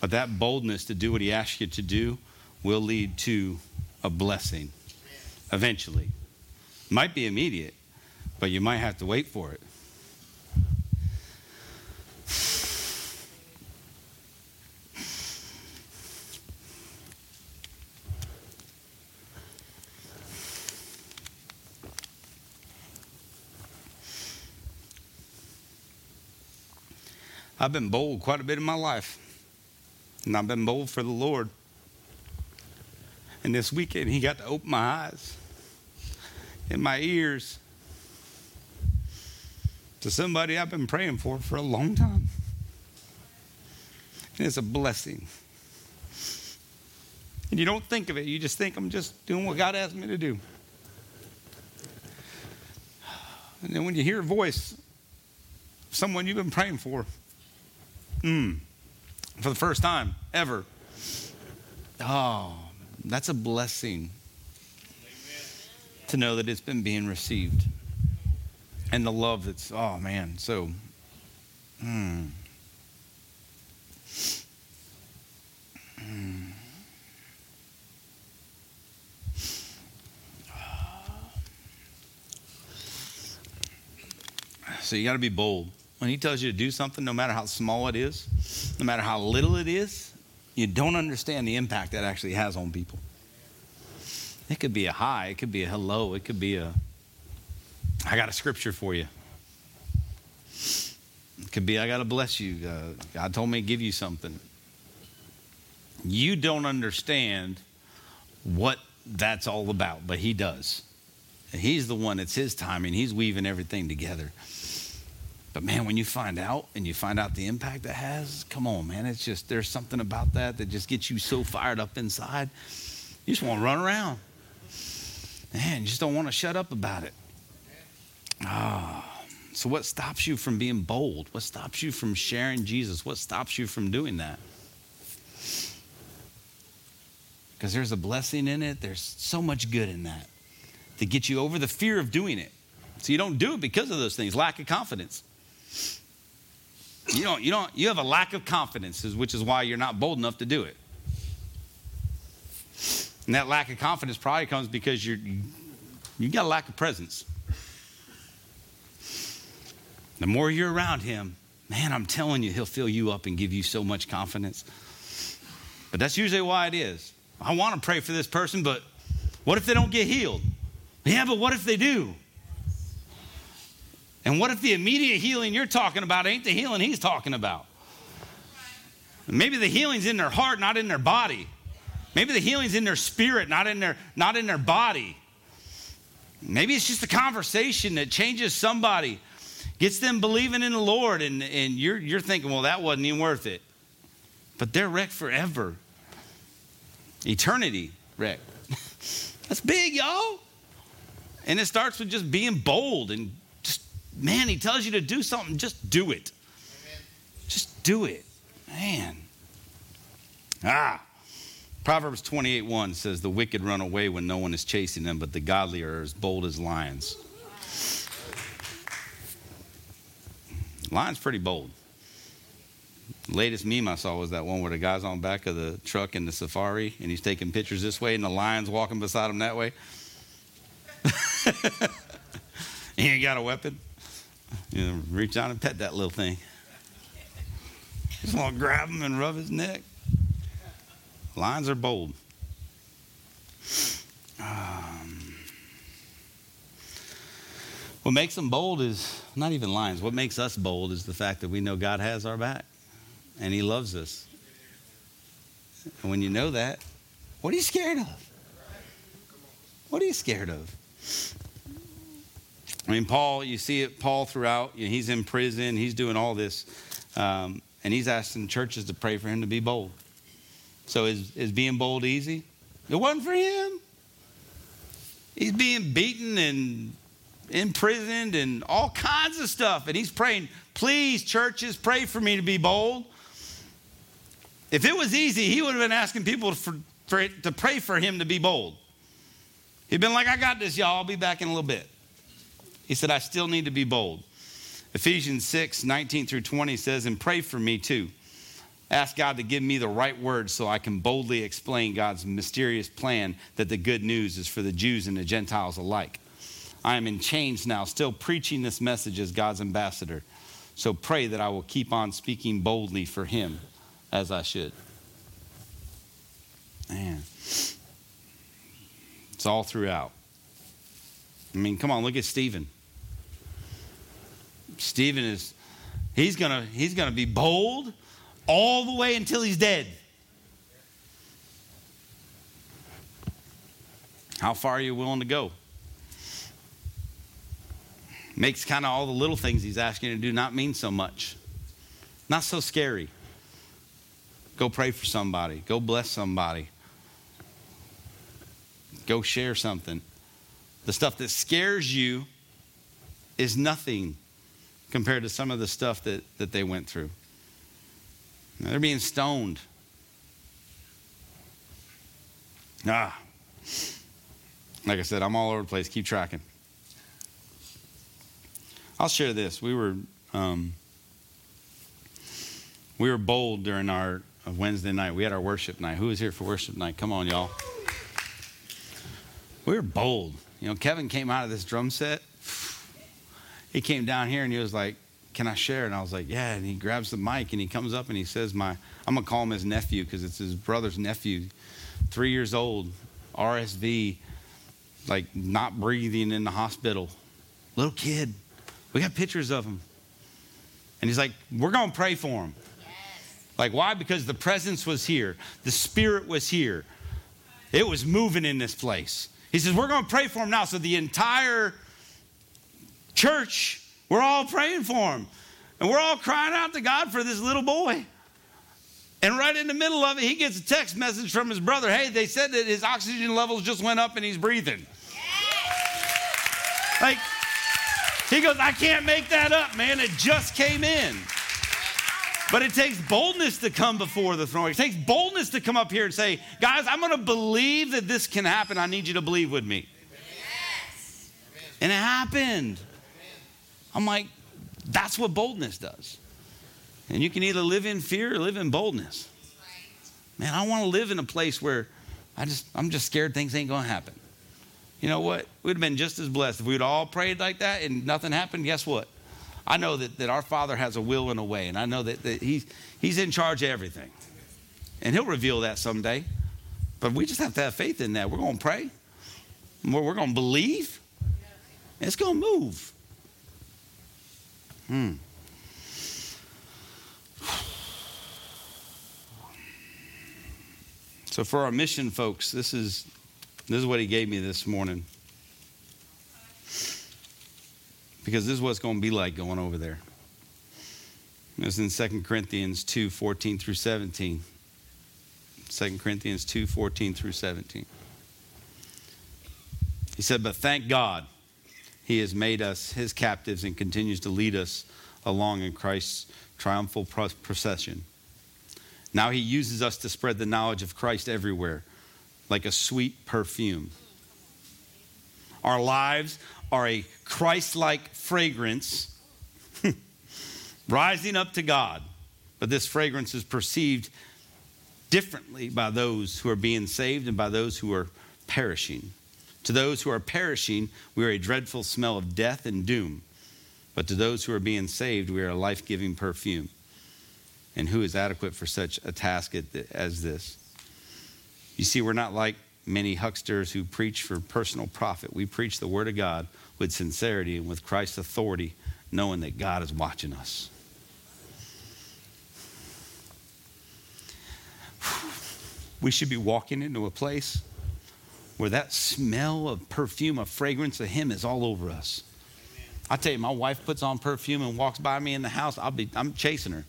But that boldness to do what he asks you to do will lead to a blessing eventually. Might be immediate, but you might have to wait for it. I've been bold quite a bit in my life, and I've been bold for the Lord. And this weekend, He got to open my eyes and my ears to somebody I've been praying for for a long time. And it's a blessing. And you don't think of it, you just think I'm just doing what God asked me to do. And then when you hear a voice, someone you've been praying for, mm, for the first time ever, oh, that's a blessing to know that it's been being received. And the love that's, oh man, so. Mm. Mm. So you got to be bold. When he tells you to do something, no matter how small it is, no matter how little it is, you don't understand the impact that actually has on people. It could be a hi, it could be a hello, it could be a I got a scripture for you. It could be I got to bless you. Uh, God told me to give you something. You don't understand what that's all about, but He does. And He's the one, it's His timing. He's weaving everything together. But man, when you find out and you find out the impact it has, come on, man. It's just, there's something about that that just gets you so fired up inside. You just want to run around. Man, you just don't want to shut up about it. Ah. So, what stops you from being bold? What stops you from sharing Jesus? What stops you from doing that? Because there's a blessing in it, there's so much good in that to get you over the fear of doing it. So, you don't do it because of those things lack of confidence. You don't, you don't, you have a lack of confidence, which is why you're not bold enough to do it. And that lack of confidence probably comes because you're, you, got a lack of presence. The more you're around him, man, I'm telling you, he'll fill you up and give you so much confidence. But that's usually why it is. I want to pray for this person, but what if they don't get healed? Yeah, but what if they do? And what if the immediate healing you're talking about ain't the healing he's talking about? Maybe the healing's in their heart, not in their body. Maybe the healing's in their spirit, not in their, not in their body. Maybe it's just a conversation that changes somebody, gets them believing in the Lord, and, and you're, you're thinking, well, that wasn't even worth it. But they're wrecked forever. Eternity wrecked. That's big, y'all. And it starts with just being bold and just, man, he tells you to do something, just do it. Amen. Just do it. Man. Ah. Proverbs 28 1 says, The wicked run away when no one is chasing them, but the godly are as bold as lions. Lion's pretty bold. The latest meme I saw was that one where the guy's on back of the truck in the safari and he's taking pictures this way and the lion's walking beside him that way. he ain't got a weapon. You know, reach out and pet that little thing. Just want to grab him and rub his neck. Lions are bold. Um, what makes them bold is not even lions. What makes us bold is the fact that we know God has our back and He loves us. And when you know that, what are you scared of? What are you scared of? I mean, Paul, you see it, Paul throughout. You know, he's in prison, he's doing all this. Um, and he's asking churches to pray for him to be bold. So is, is being bold easy? It wasn't for him. He's being beaten and imprisoned and all kinds of stuff. And he's praying, please, churches, pray for me to be bold. If it was easy, he would have been asking people for, for to pray for him to be bold. He'd been like, I got this, y'all. I'll be back in a little bit. He said, I still need to be bold. Ephesians 6 19 through 20 says, And pray for me too. Ask God to give me the right words so I can boldly explain God's mysterious plan that the good news is for the Jews and the Gentiles alike. I am in chains now, still preaching this message as God's ambassador. So pray that I will keep on speaking boldly for Him as I should. Man, it's all throughout. I mean, come on, look at Stephen. Stephen is, he's gonna, he's gonna be bold all the way until he's dead. How far are you willing to go? Makes kind of all the little things he's asking you to do not mean so much. Not so scary. Go pray for somebody. Go bless somebody. Go share something. The stuff that scares you is nothing compared to some of the stuff that, that they went through. They're being stoned. Ah. Like I said, I'm all over the place. Keep tracking. I'll share this. We were um, we were bold during our Wednesday night. We had our worship night. Who was here for worship night? Come on, y'all. We were bold. You know, Kevin came out of this drum set. He came down here and he was like, can I share? And I was like, yeah. And he grabs the mic and he comes up and he says, my, I'm going to call him his nephew because it's his brother's nephew, three years old, RSV, like not breathing in the hospital. Little kid. We got pictures of him. And he's like, We're going to pray for him. Like, why? Because the presence was here, the spirit was here, it was moving in this place. He says, We're going to pray for him now. So the entire church, we're all praying for him. And we're all crying out to God for this little boy. And right in the middle of it, he gets a text message from his brother Hey, they said that his oxygen levels just went up and he's breathing. Like, he goes, I can't make that up, man. It just came in. But it takes boldness to come before the throne. It takes boldness to come up here and say, guys, I'm going to believe that this can happen. I need you to believe with me. And it happened. I'm like, that's what boldness does. And you can either live in fear or live in boldness. Man, I want to live in a place where I just I'm just scared things ain't gonna happen. You know what? We'd have been just as blessed if we'd all prayed like that and nothing happened. Guess what? I know that, that our Father has a will and a way, and I know that, that he's, he's in charge of everything. And He'll reveal that someday. But we just have to have faith in that. We're going to pray, we're, we're going to believe, it's going to move. Hmm. So for our mission folks, this is this is what he gave me this morning. Because this is what it's going to be like going over there. It's in 2 Corinthians 2, 14 through 17. 2 Corinthians 2, 14 through 17. He said, But thank God he has made us his captives and continues to lead us along in Christ's triumphal procession. Now he uses us to spread the knowledge of Christ everywhere, like a sweet perfume. Our lives are a Christ like fragrance rising up to God, but this fragrance is perceived differently by those who are being saved and by those who are perishing. To those who are perishing, we are a dreadful smell of death and doom. But to those who are being saved, we are a life giving perfume. And who is adequate for such a task as this? You see, we're not like many hucksters who preach for personal profit. We preach the Word of God with sincerity and with Christ's authority, knowing that God is watching us. We should be walking into a place where that smell of perfume, of fragrance of Him is all over us. I tell you, my wife puts on perfume and walks by me in the house. I'll be, I'm chasing her.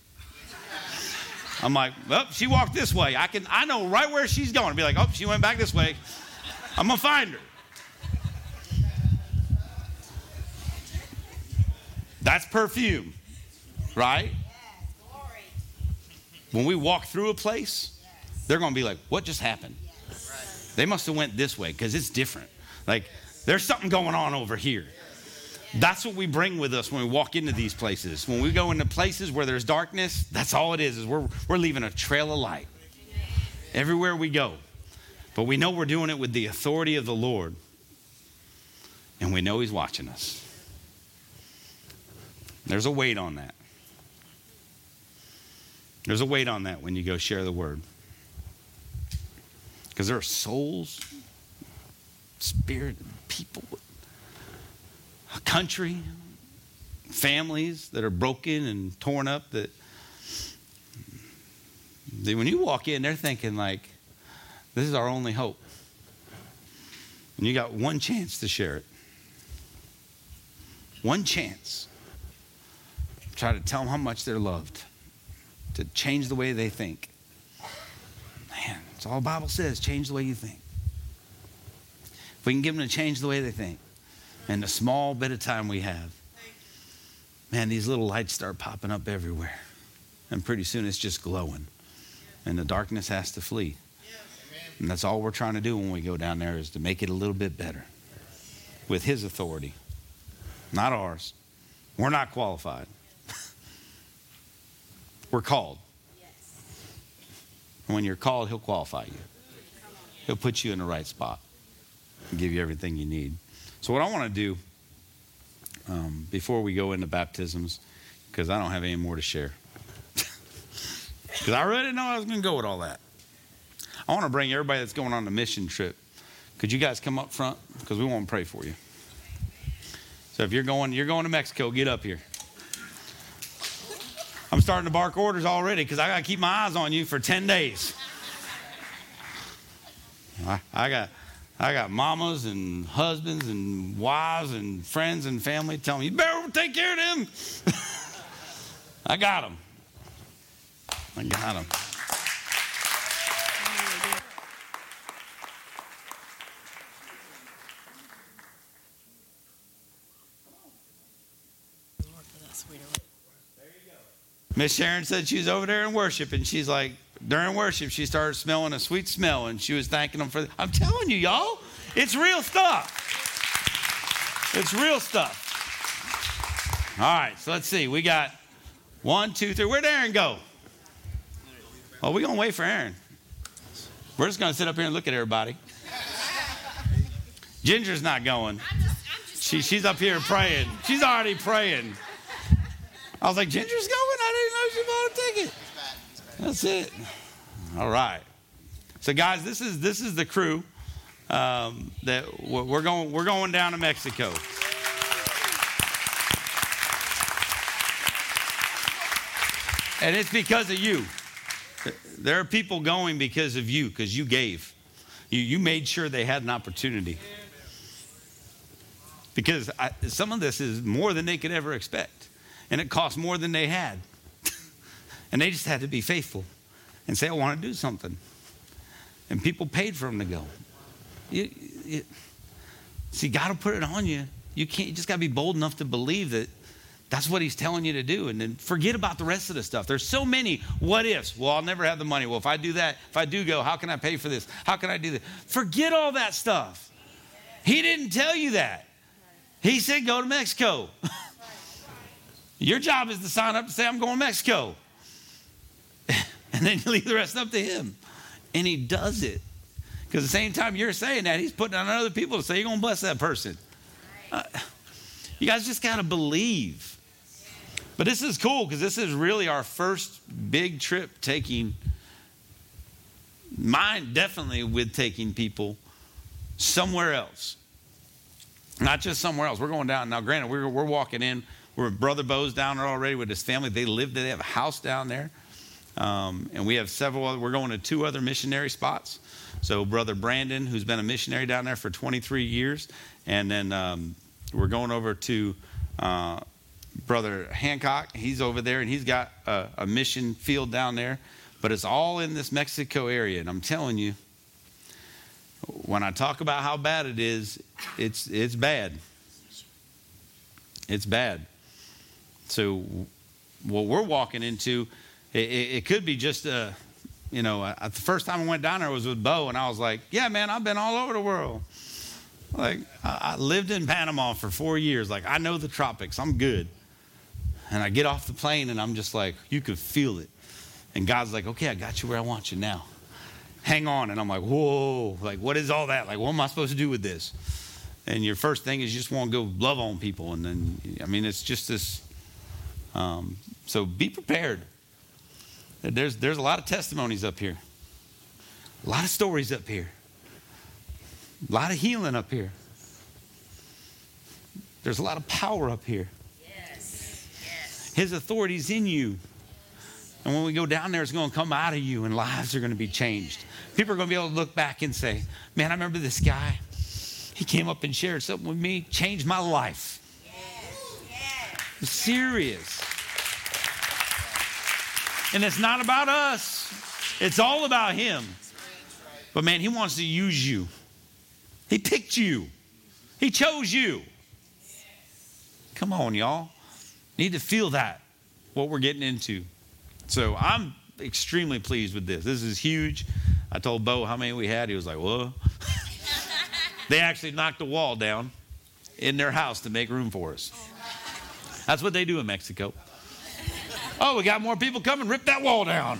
I'm like, oh, she walked this way. I can, I know right where she's going. I'll be like, oh, she went back this way. I'm gonna find her. That's perfume, right? When we walk through a place, they're gonna be like, what just happened? They must have went this way because it's different. Like, there's something going on over here. That's what we bring with us when we walk into these places. When we go into places where there's darkness, that's all it is, is we're, we're leaving a trail of light everywhere we go. But we know we're doing it with the authority of the Lord. And we know He's watching us. There's a weight on that. There's a weight on that when you go share the word. Because there are souls, spirit, people a country, families that are broken and torn up that, that when you walk in, they're thinking like, this is our only hope. And you got one chance to share it. One chance. Try to tell them how much they're loved. To change the way they think. All the Bible says. Change the way you think. If we can give them to change the way they think, and the small bit of time we have, man, these little lights start popping up everywhere. And pretty soon it's just glowing. And the darkness has to flee. And that's all we're trying to do when we go down there is to make it a little bit better with His authority, not ours. We're not qualified. we're called. And when you're called, He'll qualify you, He'll put you in the right spot and give you everything you need. So, what I want to do um, before we go into baptisms, because I don't have any more to share, because I didn't know I was going to go with all that. I want to bring everybody that's going on the mission trip, Could you guys come up front? Because we want to pray for you. So if you're going, you're going to Mexico, get up here. I'm starting to bark orders already because I got to keep my eyes on you for 10 days. I, I got I got mamas and husbands and wives and friends and family telling me, you better take care of them. I got them. I got them. Miss Sharon said she was over there in worship, and she's like, during worship, she started smelling a sweet smell, and she was thanking them for. I'm telling you, y'all, it's real stuff. It's real stuff. All right, so let's see. We got one, two, three. Where'd Aaron go? Oh, we're gonna wait for Aaron. We're just gonna sit up here and look at everybody. Ginger's not going. She, she's up here praying. She's already praying. I was like, Ginger's going? That's it. All right. So, guys, this is this is the crew um, that we're going we're going down to Mexico. And it's because of you. There are people going because of you, because you gave. You, you made sure they had an opportunity. Because I, some of this is more than they could ever expect. And it cost more than they had. And they just had to be faithful and say, I want to do something. And people paid for them to go. You, you, see, God will put it on you. You can't. You just got to be bold enough to believe that that's what He's telling you to do, and then forget about the rest of the stuff. There's so many what ifs. Well, I'll never have the money. Well, if I do that, if I do go, how can I pay for this? How can I do that? Forget all that stuff. He didn't tell you that. He said, go to Mexico. Your job is to sign up and say, I'm going to Mexico. and then you leave the rest up to him. And he does it. Because the same time you're saying that, he's putting on other people to say, You're going to bless that person. Uh, you guys just got to believe. But this is cool because this is really our first big trip taking, mine definitely with taking people somewhere else. Not just somewhere else. We're going down. Now, granted, we're, we're walking in. We're Brother Bo's down there already with his family. They live there, they have a house down there. Um, and we have several other, we're going to two other missionary spots. So, Brother Brandon, who's been a missionary down there for 23 years, and then um, we're going over to uh, Brother Hancock. He's over there, and he's got a, a mission field down there. But it's all in this Mexico area. And I'm telling you, when I talk about how bad it is, it's, it's bad. It's bad. So, what we're walking into, it, it could be just a, you know, uh, the first time I went down there was with Bo, and I was like, yeah, man, I've been all over the world. Like, I, I lived in Panama for four years. Like, I know the tropics, I'm good. And I get off the plane, and I'm just like, you could feel it. And God's like, okay, I got you where I want you now. Hang on. And I'm like, whoa, like, what is all that? Like, what am I supposed to do with this? And your first thing is you just want to go love on people. And then, I mean, it's just this. Um, so be prepared. There's, there's a lot of testimonies up here, a lot of stories up here, a lot of healing up here. There's a lot of power up here. Yes. Yes. His authority's in you. And when we go down there, it's going to come out of you, and lives are going to be changed. People are going to be able to look back and say, Man, I remember this guy. He came up and shared something with me, changed my life. Yes. Yes. Serious. And it's not about us, it's all about Him. But man, He wants to use you. He picked you, He chose you. Come on, y'all. Need to feel that, what we're getting into. So I'm extremely pleased with this. This is huge. I told Bo how many we had. He was like, whoa. they actually knocked the wall down in their house to make room for us. That's what they do in Mexico. Oh, we got more people coming. Rip that wall down.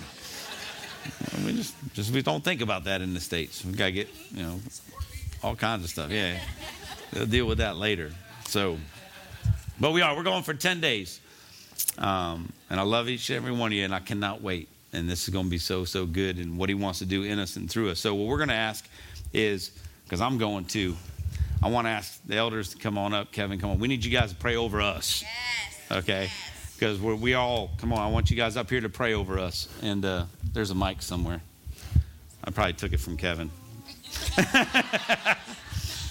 We just, just we don't think about that in the states. We gotta get, you know, all kinds of stuff. Yeah, we'll deal with that later. So, but we are. We're going for ten days, um, and I love each and every one of you, and I cannot wait. And this is going to be so so good, and what He wants to do in us and through us. So, what we're going to ask is because I'm going too. I want to ask the elders to come on up. Kevin, come on. We need you guys to pray over us. Yes. Okay? Because we're, we all, come on, I want you guys up here to pray over us. And uh, there's a mic somewhere. I probably took it from Kevin.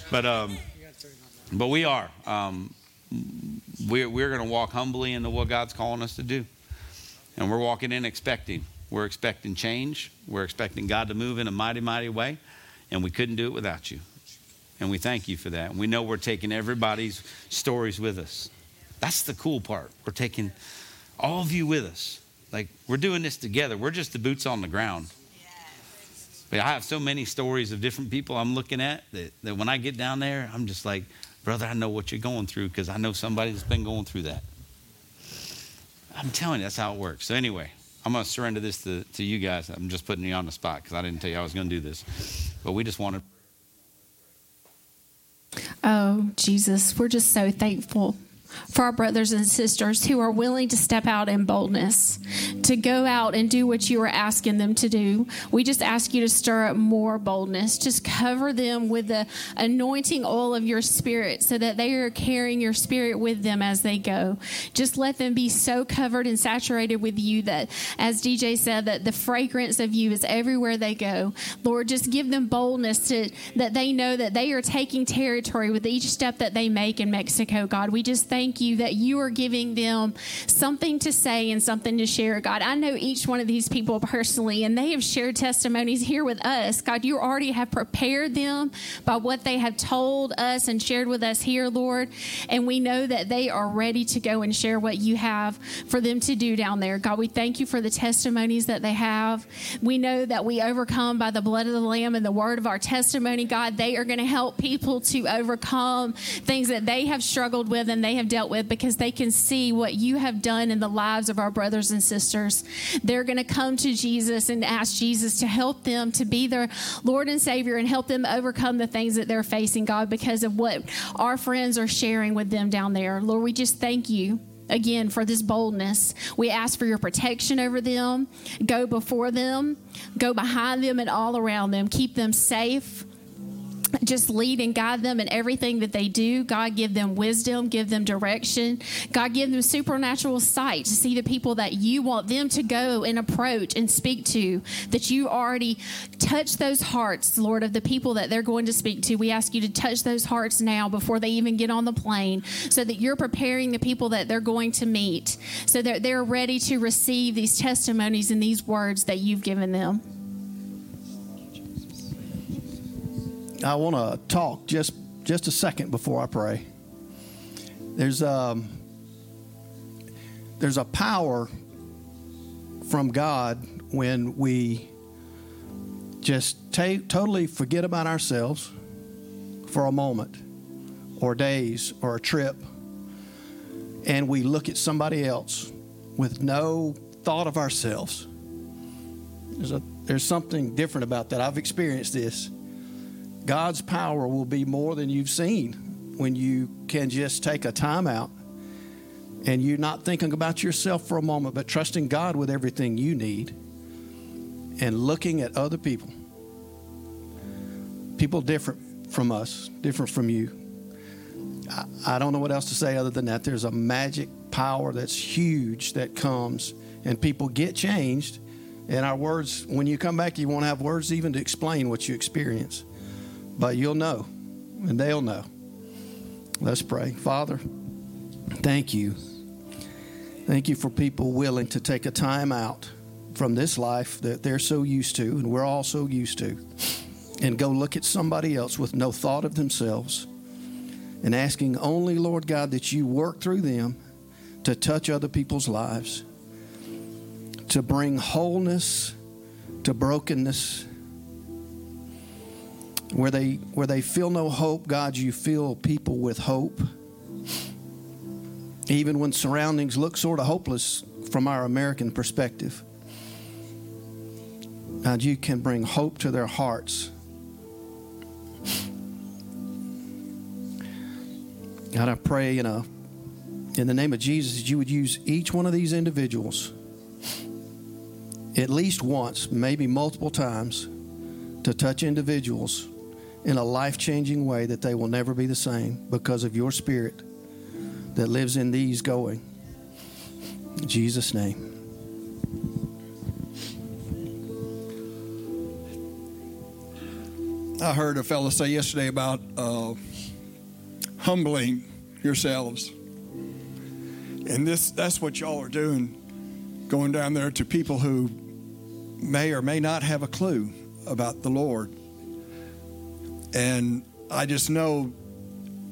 but um, but we are. Um, we're we're going to walk humbly into what God's calling us to do. And we're walking in expecting. We're expecting change. We're expecting God to move in a mighty, mighty way. And we couldn't do it without you. And we thank you for that. And we know we're taking everybody's stories with us. That's the cool part. We're taking all of you with us. Like, we're doing this together. We're just the boots on the ground. But I have so many stories of different people I'm looking at that, that when I get down there, I'm just like, brother, I know what you're going through because I know somebody that's been going through that. I'm telling you, that's how it works. So, anyway, I'm going to surrender this to, to you guys. I'm just putting you on the spot because I didn't tell you I was going to do this. But we just want to. Oh, Jesus, we're just so thankful for our brothers and sisters who are willing to step out in boldness, to go out and do what you are asking them to do. We just ask you to stir up more boldness. Just cover them with the anointing oil of your spirit so that they are carrying your spirit with them as they go. Just let them be so covered and saturated with you that, as DJ said, that the fragrance of you is everywhere they go. Lord, just give them boldness to that they know that they are taking territory with each step that they make in Mexico, God. We just thank you that you are giving them something to say and something to share, God. I know each one of these people personally, and they have shared testimonies here with us. God, you already have prepared them by what they have told us and shared with us here, Lord. And we know that they are ready to go and share what you have for them to do down there. God, we thank you for the testimonies that they have. We know that we overcome by the blood of the Lamb and the word of our testimony. God, they are going to help people to overcome things that they have struggled with and they have dealt with because they can see what you have done in the lives of our brothers and sisters. They're going to come to Jesus and ask Jesus to help them to be their Lord and Savior and help them overcome the things that they're facing, God, because of what our friends are sharing with them down there. Lord, we just thank you again for this boldness. We ask for your protection over them. Go before them, go behind them, and all around them. Keep them safe. Just lead and guide them in everything that they do. God, give them wisdom, give them direction. God, give them supernatural sight to see the people that you want them to go and approach and speak to. That you already touch those hearts, Lord, of the people that they're going to speak to. We ask you to touch those hearts now before they even get on the plane so that you're preparing the people that they're going to meet so that they're ready to receive these testimonies and these words that you've given them. I want to talk just just a second before I pray. There's um there's a power from God when we just take totally forget about ourselves for a moment or days or a trip and we look at somebody else with no thought of ourselves. There's a there's something different about that. I've experienced this. God's power will be more than you've seen when you can just take a time out and you're not thinking about yourself for a moment, but trusting God with everything you need and looking at other people. People different from us, different from you. I, I don't know what else to say other than that. There's a magic power that's huge that comes, and people get changed. And our words, when you come back, you won't have words even to explain what you experience but you'll know and they'll know. Let's pray. Father, thank you. Thank you for people willing to take a time out from this life that they're so used to and we're all so used to and go look at somebody else with no thought of themselves and asking only, Lord God, that you work through them to touch other people's lives, to bring wholeness to brokenness where they where they feel no hope god you fill people with hope. Even when surroundings look sort of hopeless from our american perspective god you can bring hope to their hearts. God i pray in a in the name of jesus that you would use each one of these individuals at least once maybe multiple times to touch individuals in a life changing way that they will never be the same because of your spirit that lives in these going. In Jesus' name. I heard a fellow say yesterday about uh, humbling yourselves. And this that's what y'all are doing, going down there to people who may or may not have a clue about the Lord. And I just know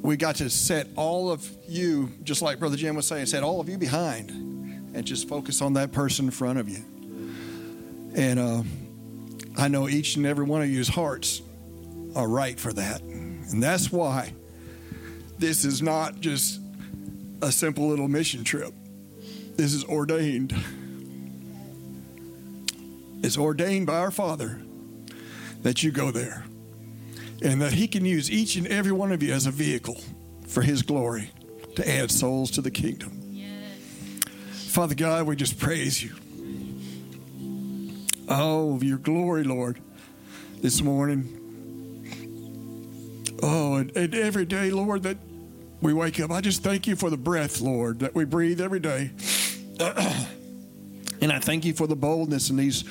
we got to set all of you, just like Brother Jim was saying, set all of you behind and just focus on that person in front of you. And uh, I know each and every one of you's hearts are right for that. And that's why this is not just a simple little mission trip. This is ordained. It's ordained by our Father that you go there and that He can use each and every one of you as a vehicle for His glory to add souls to the kingdom. Father God, we just praise you. Oh, your glory, Lord, this morning. Oh, and, and every day, Lord, that we wake up, I just thank you for the breath, Lord, that we breathe every day. and I thank you for the boldness in these,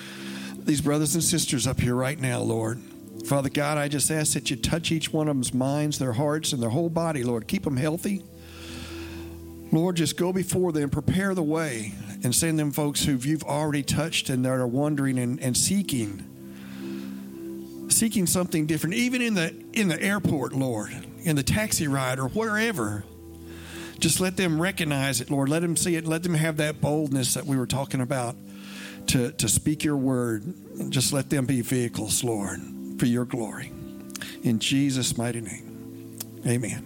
these brothers and sisters up here right now, Lord. Father God, I just ask that you touch each one of them's minds, their hearts, and their whole body, Lord. Keep them healthy. Lord, just go before them, prepare the way, and send them folks who you've already touched and that are wondering and, and seeking seeking something different, even in the in the airport, Lord, in the taxi ride or wherever. Just let them recognize it, Lord. Let them see it. Let them have that boldness that we were talking about to, to speak your word. Just let them be vehicles, Lord, for your glory. In Jesus' mighty name. Amen.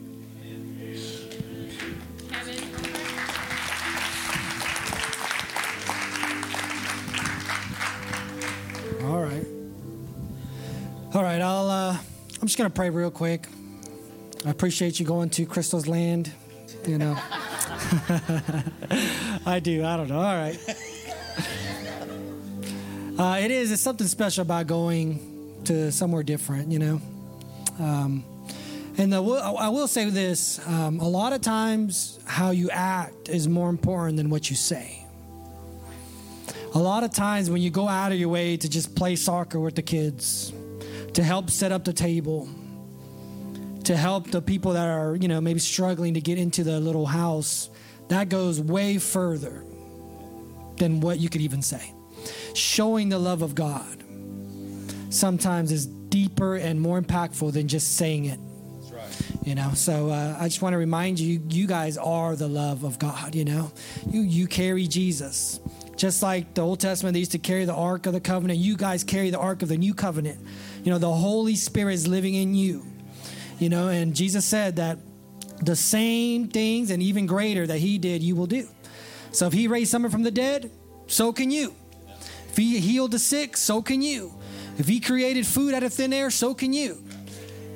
All right. All right, I'll uh I'm just going to pray real quick. I appreciate you going to Crystal's land, you know. I do. I don't know. All right. Uh, it is. It's something special about going to somewhere different, you know. Um, and the, I will say this: um, a lot of times, how you act is more important than what you say. A lot of times, when you go out of your way to just play soccer with the kids, to help set up the table, to help the people that are, you know, maybe struggling to get into the little house, that goes way further than what you could even say. Showing the love of God sometimes is deeper and more impactful than just saying it. You know, so uh, I just want to remind you, you guys are the love of God. You know, you you carry Jesus, just like the Old Testament. They used to carry the Ark of the Covenant. You guys carry the Ark of the New Covenant. You know, the Holy Spirit is living in you. You know, and Jesus said that the same things and even greater that He did, you will do. So if He raised someone from the dead, so can you. If He healed the sick, so can you. If He created food out of thin air, so can you.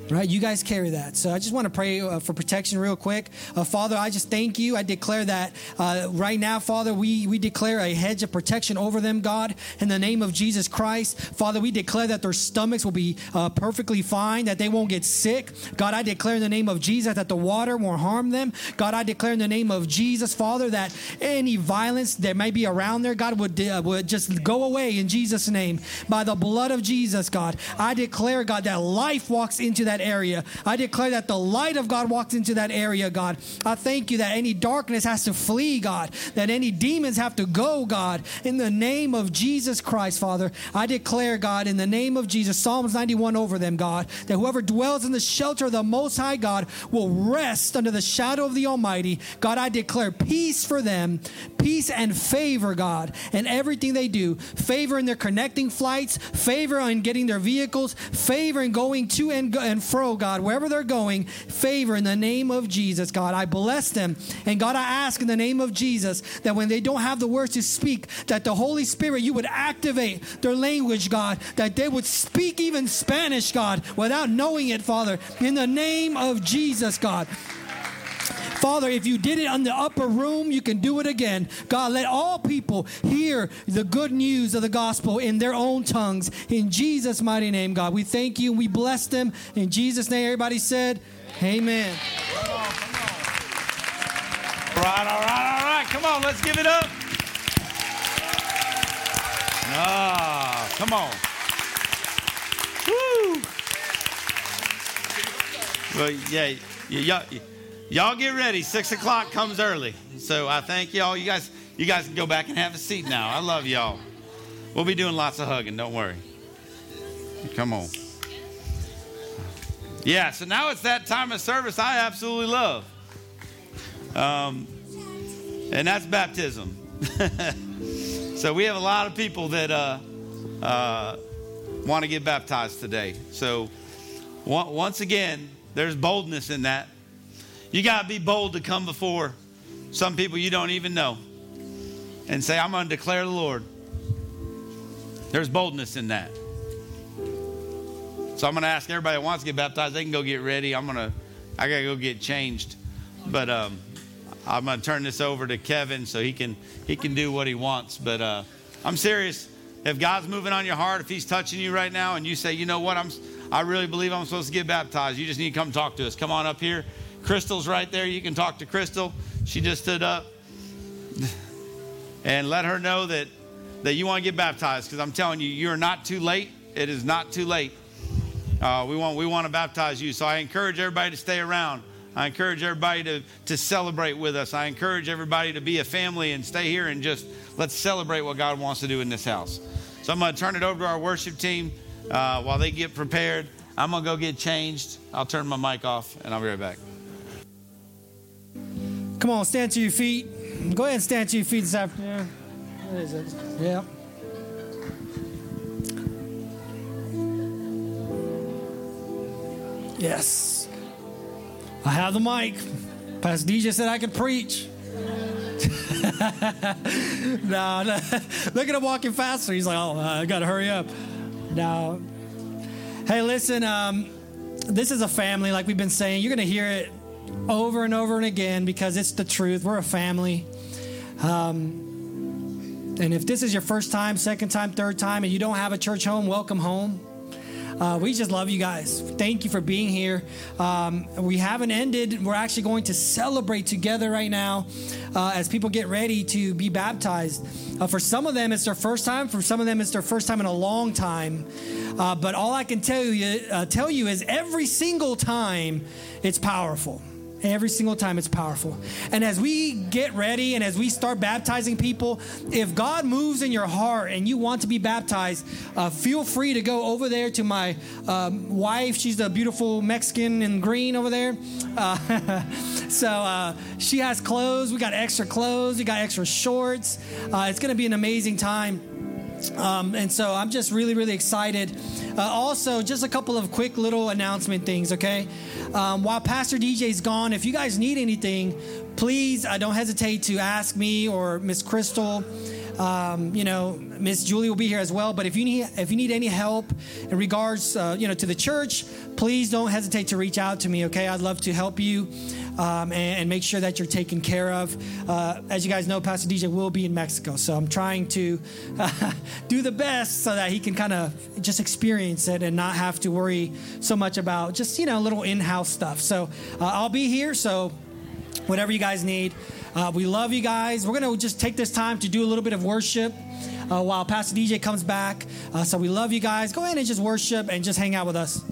Right? You guys carry that. So I just want to pray uh, for protection real quick. Uh, Father, I just thank you. I declare that uh, right now, Father, we, we declare a hedge of protection over them, God, in the name of Jesus Christ. Father, we declare that their stomachs will be uh, perfectly fine, that they won't get sick. God, I declare in the name of Jesus that the water won't harm them. God, I declare in the name of Jesus, Father, that any violence that may be around there, God, would, uh, would just go away in Jesus' name. By the blood of Jesus, God, I declare, God, that life walks into that area. I declare that the light of God walks into that area, God. I thank you that any darkness has to flee, God, that any demons have to go, God, in the name of Jesus Christ, Father. I declare, God, in the name of Jesus, Psalms 91 over them, God, that whoever dwells in the shelter of the Most High God will rest under the shadow of the Almighty. God, I declare peace for them, peace and favor, God, in everything they do. Favor in their connecting flights, favor in getting their vehicles, favor in going to and, go, and fro, God, wherever they're going, favor in the name of Jesus, God. I bless them. And God, I ask in the name of Jesus that when they don't have the words to speak, that the Holy Spirit, you would activate their language, God, that they would speak even Spanish, God, without knowing it, Father, in the name of Jesus, God. Father, if you did it on the upper room, you can do it again. God, let all people hear the good news of the gospel in their own tongues. In Jesus' mighty name, God, we thank you and we bless them. In Jesus' name, everybody said, Amen. All right, all right, all right. Come on, let's give it up. Ah, come on. Woo. Well, yeah, y- y'all, y'all get ready. Six o'clock comes early, so I thank y'all. You guys, you guys can go back and have a seat now. I love y'all. We'll be doing lots of hugging. Don't worry. Come on. Yeah, so now it's that time of service I absolutely love. Um, and that's baptism. so we have a lot of people that uh, uh, want to get baptized today. So on- once again, there's boldness in that. You got to be bold to come before some people you don't even know and say, I'm going to declare the Lord. There's boldness in that. So I'm going to ask everybody that wants to get baptized, they can go get ready. I'm going to, I got to go get changed. But um, I'm going to turn this over to Kevin so he can he can do what he wants. But uh, I'm serious. If God's moving on your heart, if He's touching you right now, and you say, you know what, I'm I really believe I'm supposed to get baptized. You just need to come talk to us. Come on up here. Crystal's right there. You can talk to Crystal. She just stood up, and let her know that that you want to get baptized. Because I'm telling you, you're not too late. It is not too late. Uh, we want we want to baptize you. So I encourage everybody to stay around. I encourage everybody to, to celebrate with us. I encourage everybody to be a family and stay here and just let's celebrate what God wants to do in this house. So I'm going to turn it over to our worship team uh, while they get prepared. I'm going to go get changed. I'll turn my mic off and I'll be right back. Come on, stand to your feet. Go ahead and stand to your feet this afternoon. What is it? Yeah. Yes. I have the mic. Pastor DJ said I could preach. no, no. Look at him walking faster. He's like, oh, I got to hurry up. No. Hey, listen, um, this is a family, like we've been saying. You're going to hear it over and over and again because it's the truth. We're a family. Um, and if this is your first time, second time, third time, and you don't have a church home, welcome home. Uh, we just love you guys. Thank you for being here. Um, we haven't ended. We're actually going to celebrate together right now uh, as people get ready to be baptized. Uh, for some of them, it's their first time. For some of them, it's their first time in a long time. Uh, but all I can tell you, uh, tell you is every single time, it's powerful. Every single time it's powerful. And as we get ready and as we start baptizing people, if God moves in your heart and you want to be baptized, uh, feel free to go over there to my um, wife. She's a beautiful Mexican in green over there. Uh, so uh, she has clothes. We got extra clothes. We got extra shorts. Uh, it's going to be an amazing time. Um, and so I'm just really, really excited. Uh, also, just a couple of quick little announcement things, okay? Um, while Pastor DJ's gone, if you guys need anything, please uh, don't hesitate to ask me or Miss Crystal. Um, you know, Miss Julie will be here as well. But if you need if you need any help in regards, uh, you know, to the church, please don't hesitate to reach out to me. Okay, I'd love to help you um, and, and, make sure that you're taken care of. Uh, as you guys know, Pastor DJ will be in Mexico, so I'm trying to uh, do the best so that he can kind of just experience it and not have to worry so much about just you know little in-house stuff. So uh, I'll be here. So whatever you guys need. Uh, we love you guys. We're going to just take this time to do a little bit of worship uh, while Pastor DJ comes back. Uh, so we love you guys. Go ahead and just worship and just hang out with us.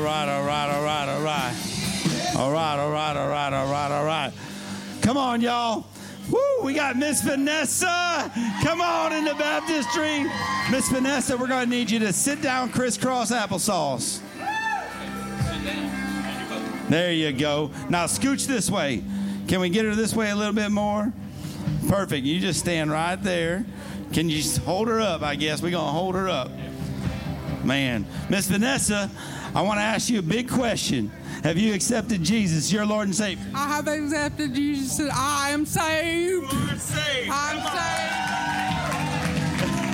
All right, all right, all right, all right, all right. All right, all right, all right, all right. Come on, y'all. Woo, we got Miss Vanessa. Come on in the baptistry. Miss Vanessa, we're going to need you to sit down crisscross applesauce. There you go. Now scooch this way. Can we get her this way a little bit more? Perfect. You just stand right there. Can you hold her up? I guess we're going to hold her up. Man, Miss Vanessa, I want to ask you a big question. Have you accepted Jesus, your Lord and Savior? I have accepted Jesus. I am saved. I'm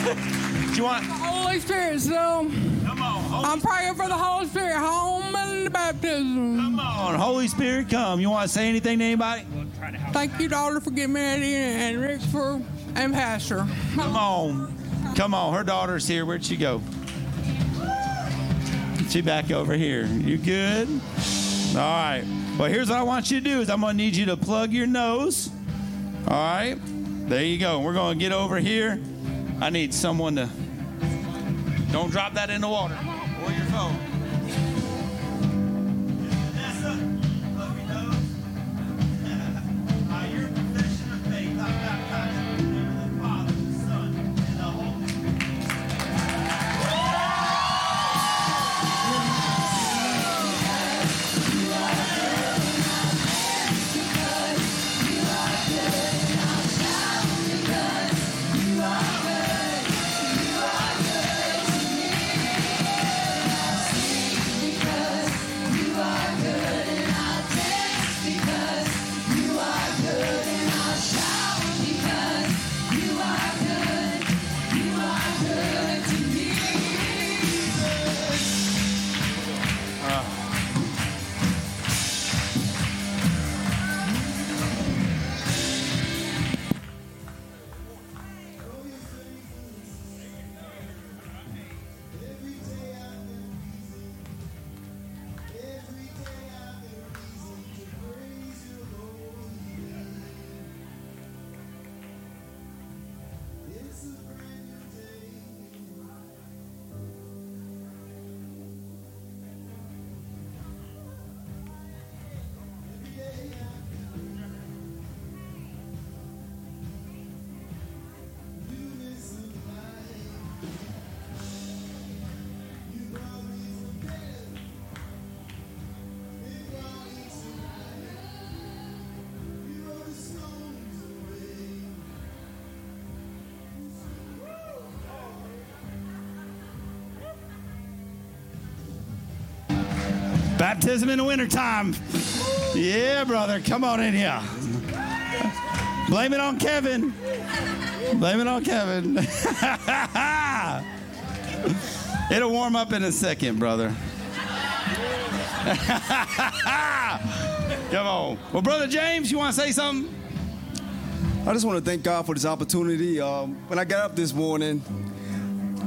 saved. Do you want? The Holy Spirit, so I'm praying for the Holy Spirit home and the baptism. Come on, Holy Spirit, come. You want to say anything to anybody? Thank you, daughter, for getting married and Rick for and Pastor. Come on. Come on. Her daughter's here. Where'd she go? She back over here. You good? All right. Well, here's what I want you to do is I'm going to need you to plug your nose. All right. There you go. We're going to get over here. I need someone to don't drop that in the water or your phone. Baptism in the wintertime. Yeah, brother. Come on in here. Blame it on Kevin. Blame it on Kevin. It'll warm up in a second, brother. Come on. Well, Brother James, you want to say something? I just want to thank God for this opportunity. Um, when I got up this morning,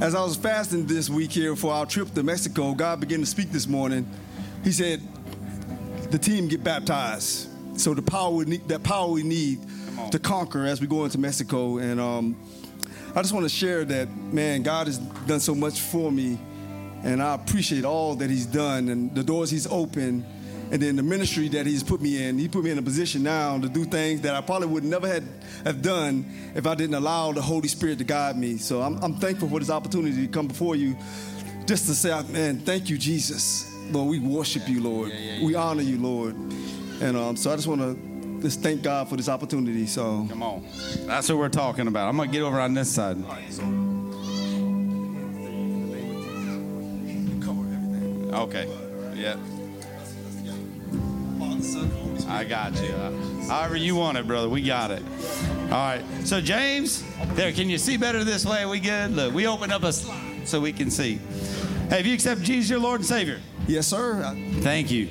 as I was fasting this week here for our trip to Mexico, God began to speak this morning. He said, "The team get baptized." So the power we need, that power we need to conquer as we go into Mexico, and um, I just want to share that, man, God has done so much for me, and I appreciate all that He's done and the doors He's opened, and then the ministry that He's put me in. He put me in a position now to do things that I probably would never had have done if I didn't allow the Holy Spirit to guide me. So I'm, I'm thankful for this opportunity to come before you, just to say, man, thank you, Jesus, Lord. We worship you, Lord. We honor you, Lord, and um, so I just want to. Just thank God for this opportunity. So Come on. That's what we're talking about. I'm going to get over on this side. Okay. Yeah. I got you. However you want it, brother. We got it. All right. So James, there. Can you see better this way? We good? Look, we open up a slide so we can see. Hey, have you accepted Jesus your Lord and Savior? Yes, sir. Thank you.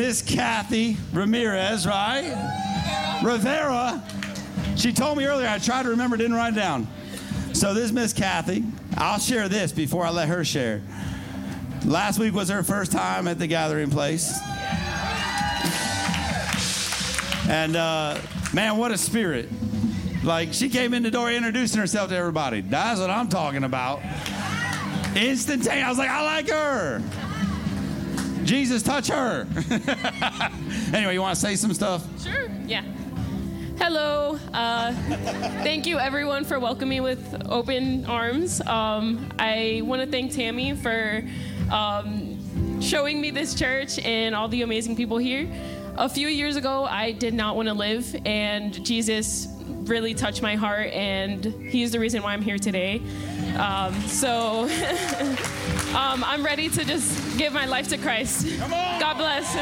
Miss Kathy Ramirez, right? Rivera. She told me earlier, I tried to remember, didn't write it down. So this is Miss Kathy. I'll share this before I let her share. Last week was her first time at the gathering place. And uh, man, what a spirit. Like she came in the door introducing herself to everybody. That's what I'm talking about. Instantaneous. I was like, I like her. Jesus, touch her. anyway, you want to say some stuff? Sure. Yeah. Hello. Uh, thank you, everyone, for welcoming me with open arms. Um, I want to thank Tammy for um, showing me this church and all the amazing people here. A few years ago, I did not want to live, and Jesus really touched my heart, and He's the reason why I'm here today. Um, so um, I'm ready to just give my life to Christ. God bless.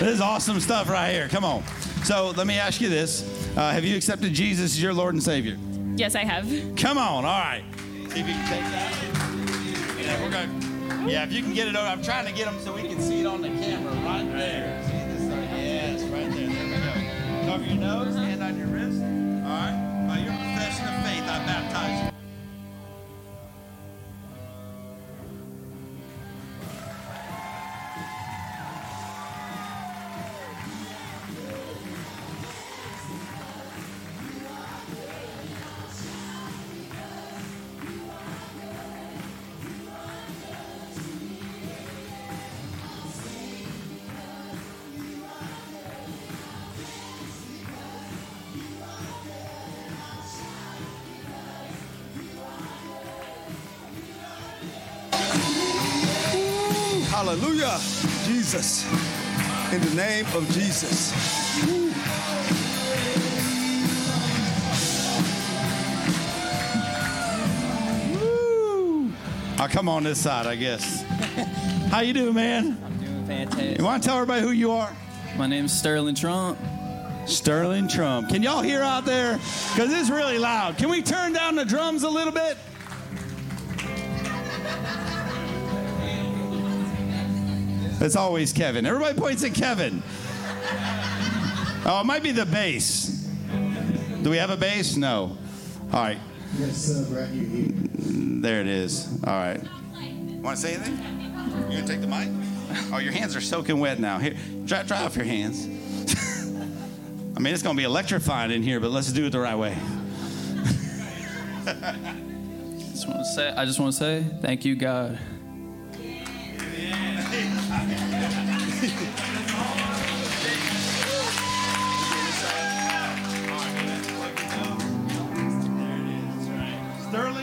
This is awesome stuff right here. Come on. So let me ask you this uh, Have you accepted Jesus as your Lord and Savior? yes, I have. Come on. All right. See if you can take that. Yeah, we're going. Yeah, if you can get it over. I'm trying to get them so we can see it on the camera nose, hand on your wrist. All right. Hallelujah. Jesus. In the name of Jesus. Woo. I'll come on this side, I guess. How you doing, man? I'm doing fantastic. You want to tell everybody who you are? My name's Sterling Trump. Sterling Trump. Can y'all hear out there? Because it's really loud. Can we turn down the drums a little bit? It's always Kevin. Everybody points at Kevin. Oh, it might be the bass. Do we have a bass? No. All right. Yes, uh, right here. There it is. All right. Want to say anything? You gonna take the mic? Oh, your hands are soaking wet now. Here, dry, dry off your hands. I mean, it's gonna be electrifying in here, but let's do it the right way. I Just want to say, I just want to say thank you, God. Sterling,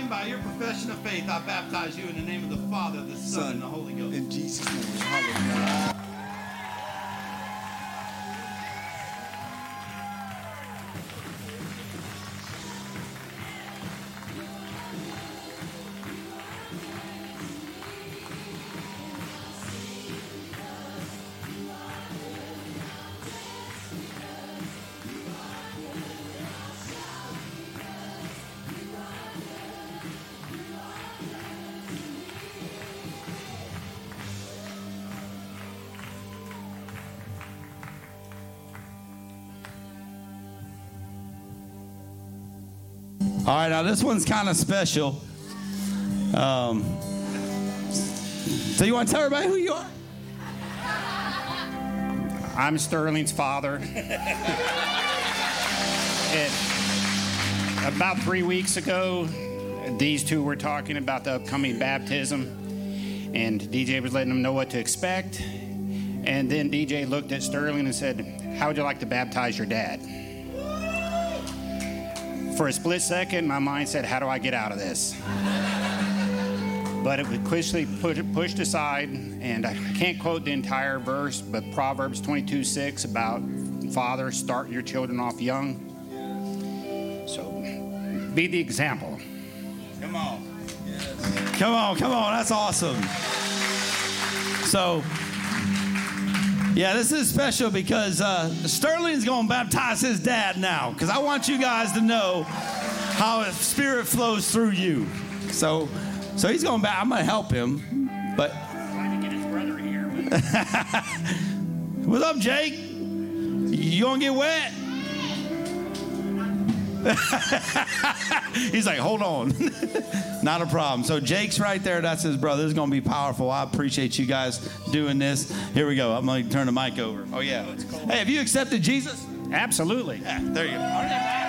by your profession of faith, I baptize you in the name of the Father, the Son, and the Holy Ghost. In Jesus' name. Hallelujah. Right, now this one's kind of special. Um, so you want to tell everybody who you are? I'm Sterling's father. It- about three weeks ago, these two were talking about the upcoming baptism, and DJ was letting them know what to expect. And then DJ looked at Sterling and said, How would you like to baptize your dad? For a split second, my mind said, How do I get out of this? But it was quickly put, pushed aside, and I can't quote the entire verse, but Proverbs 22 6 about father, start your children off young. So be the example. Come on. Come on, come on. That's awesome. So, yeah, this is special because uh, Sterling's going to baptize his dad now because I want you guys to know how his spirit flows through you. So, so he's going to, I'm going to help him. But, what's up, Jake? You to get wet? He's like, hold on. Not a problem. So Jake's right there. That's his brother. This is going to be powerful. I appreciate you guys doing this. Here we go. I'm going to turn the mic over. Oh, yeah. Hey, have you accepted Jesus? Absolutely. Yeah, there you go.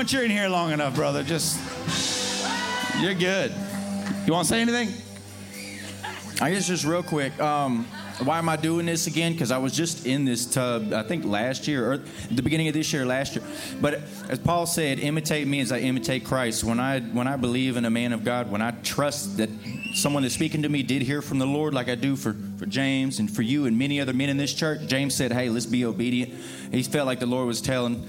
Once you're in here long enough, brother. Just, you're good. You want to say anything? I guess just real quick. Um, why am I doing this again? Because I was just in this tub, I think last year or the beginning of this year, last year. But as Paul said, imitate me as I imitate Christ. When I when I believe in a man of God, when I trust that someone that's speaking to me did hear from the Lord, like I do for for James and for you and many other men in this church. James said, "Hey, let's be obedient." He felt like the Lord was telling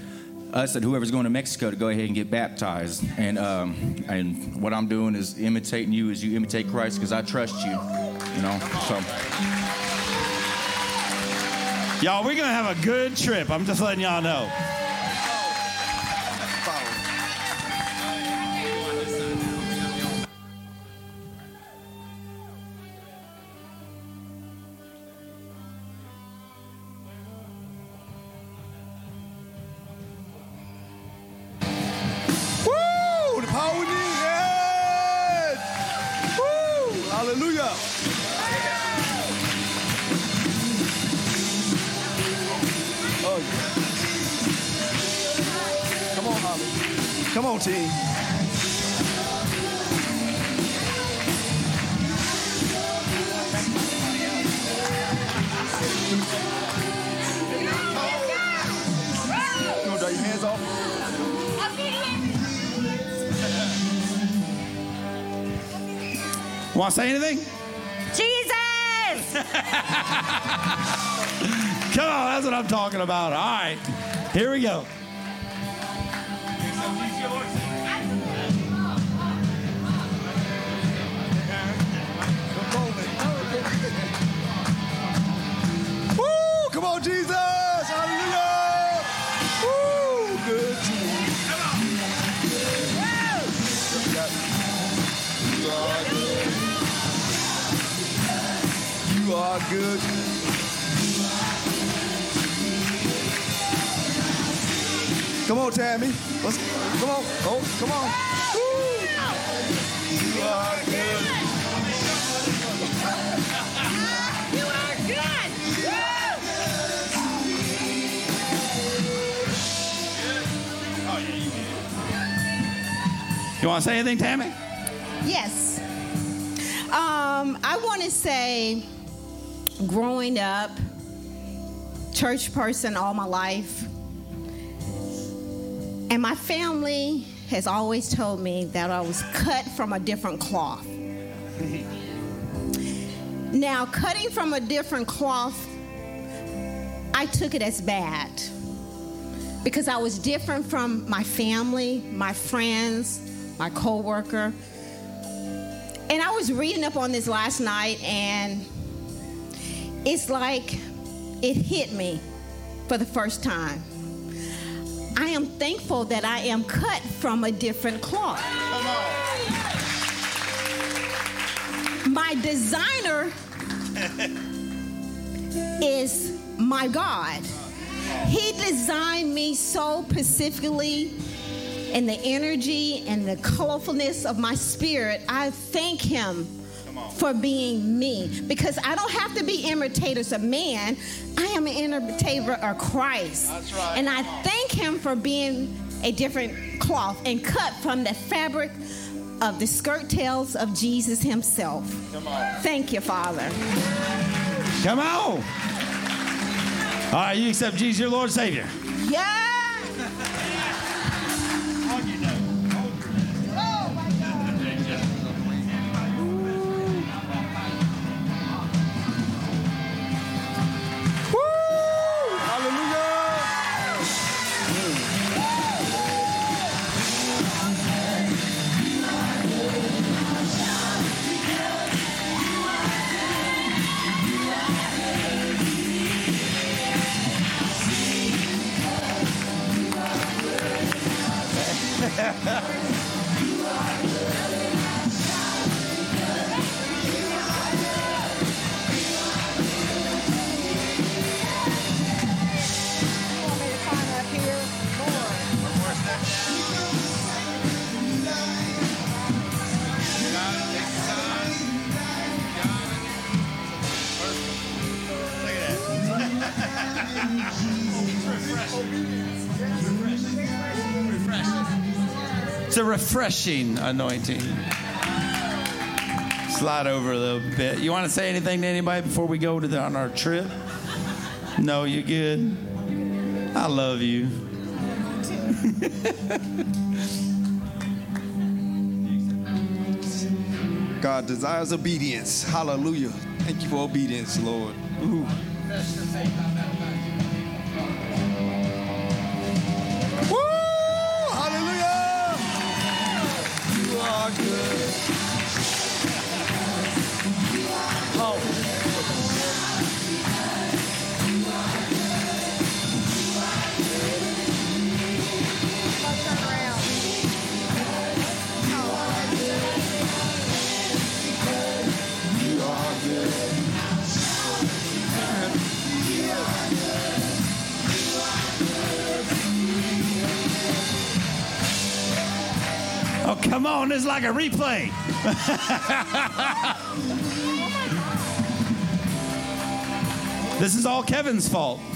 us that whoever's going to Mexico to go ahead and get baptized. And um, and what I'm doing is imitating you as you imitate Christ because I trust you. You know, so. Y'all, we're to have a good trip. I'm just letting y'all know. Say anything? Jesus! Come on, that's what I'm talking about. All right, here we go. Good. Come on, Tammy. Let's, come on. Oh, come on. Woo! You are good. You are good! You want to say anything, Tammy? Yes. Um, I want to say, growing up, church person all my life, and my family has always told me that I was cut from a different cloth. Now, cutting from a different cloth, I took it as bad because I was different from my family, my friends, my coworker. And I was reading up on this last night, and it's like it hit me for the first time. I am thankful that I am cut from a different cloth. My designer is my God. He designed me so specifically in the energy and the colorfulness of my spirit. I thank him for being me because I don't have to be imitators of man. I am an imitator of Christ. That's right. And I thank him for being a different cloth and cut from the fabric of the skirt tails of Jesus himself. Come on. Thank you, Father. Come on. All right, you accept Jesus, your Lord and Savior. Yeah. Yeah. It's a refreshing anointing. Slide over a little bit. You want to say anything to anybody before we go to the, on our trip? No, you're good? I love you. God desires obedience. Hallelujah. Thank you for obedience, Lord. Ooh. Woo! Are good. Oh. Oh, come on. This is like a replay. this is all Kevin's fault.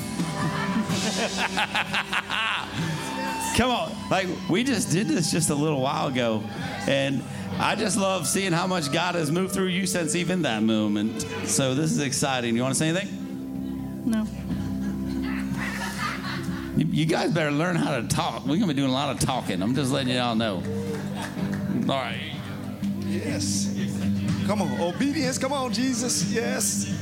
Come on. Like, we just did this just a little while ago. And I just love seeing how much God has moved through you since even that moment. So this is exciting. You want to say anything? No. You, you guys better learn how to talk. We're going to be doing a lot of talking. I'm just letting y'all know. All right. Yes. Come on. Obedience. Come on, Jesus. Yes.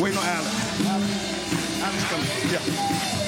Wait, no, Alex. Alex, Alex coming. Yeah.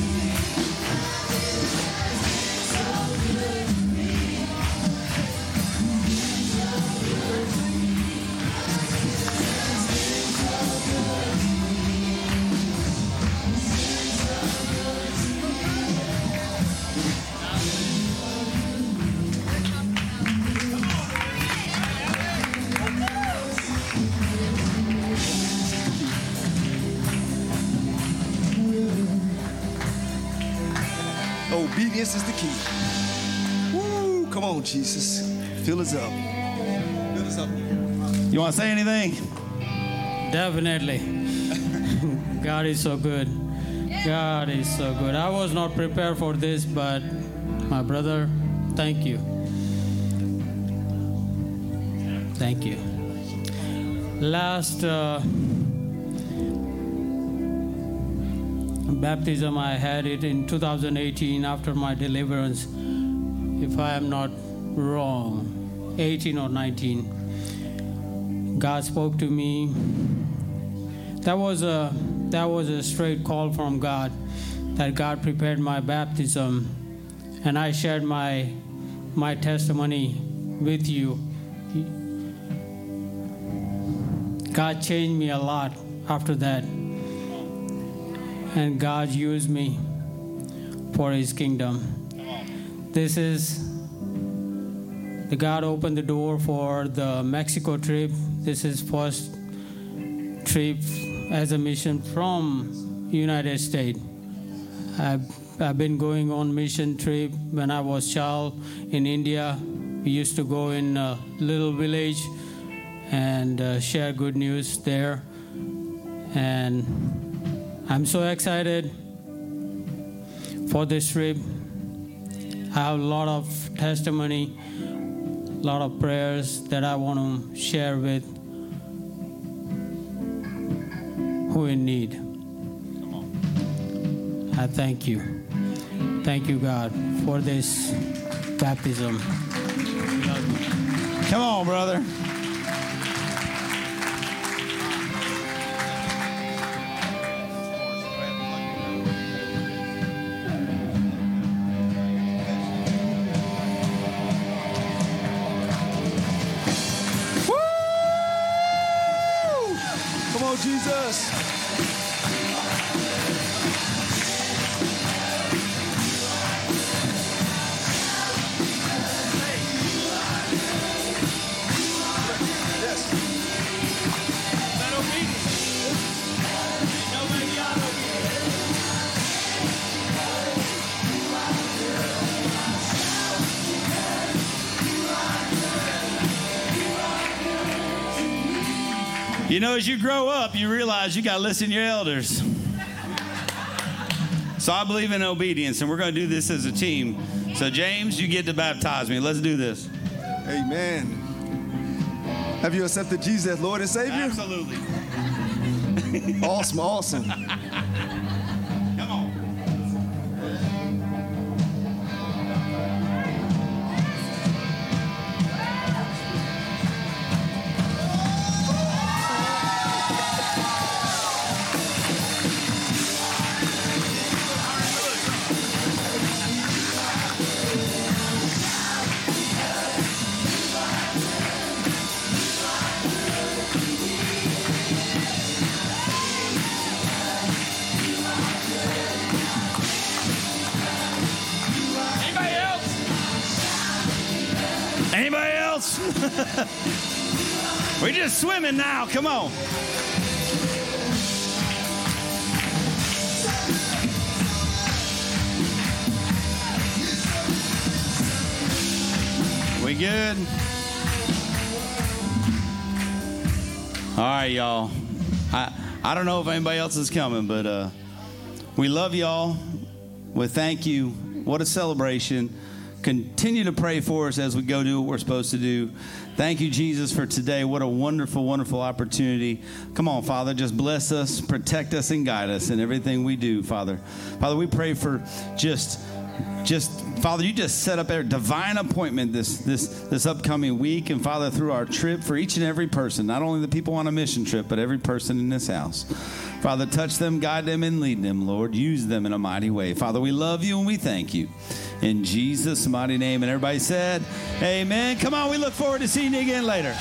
on, Jesus. Fill us up. Fill us up. You want to say anything? Definitely. God is so good. God is so good. I was not prepared for this, but my brother, thank you. Thank you. Last uh, baptism, I had it in 2018 after my deliverance, if I am not wrong, 18 or 19. God spoke to me. That was a that was a straight call from God that God prepared my baptism and I shared my my testimony with you. God changed me a lot after that. And God used me for his kingdom. This is the God opened the door for the Mexico trip. This is first trip as a mission from United States. I've, I've been going on mission trip when I was child in India. We used to go in a little village and uh, share good news there. And I'm so excited for this trip. I have a lot of testimony, a lot of prayers that I want to share with who in need. I thank you. Thank you, God, for this baptism. Come on, brother. As you grow up, you realize you got to listen to your elders. So I believe in obedience, and we're going to do this as a team. So, James, you get to baptize me. Let's do this. Amen. Have you accepted Jesus as Lord and Savior? Absolutely. awesome, awesome. Swimming now. Come on. We good? All right, y'all. I I don't know if anybody else is coming, but uh, we love y'all. We thank you. What a celebration. Continue to pray for us as we go do what we're supposed to do. Thank you, Jesus, for today. What a wonderful, wonderful opportunity. Come on, Father, just bless us, protect us, and guide us in everything we do, Father. Father, we pray for just just Father, you just set up a divine appointment this this this upcoming week, and Father, through our trip for each and every person, not only the people on a mission trip, but every person in this house. Father, touch them, guide them, and lead them, Lord. Use them in a mighty way. Father, we love you and we thank you. In Jesus' mighty name. And everybody said, Amen. Come on, we look forward to seeing you again later.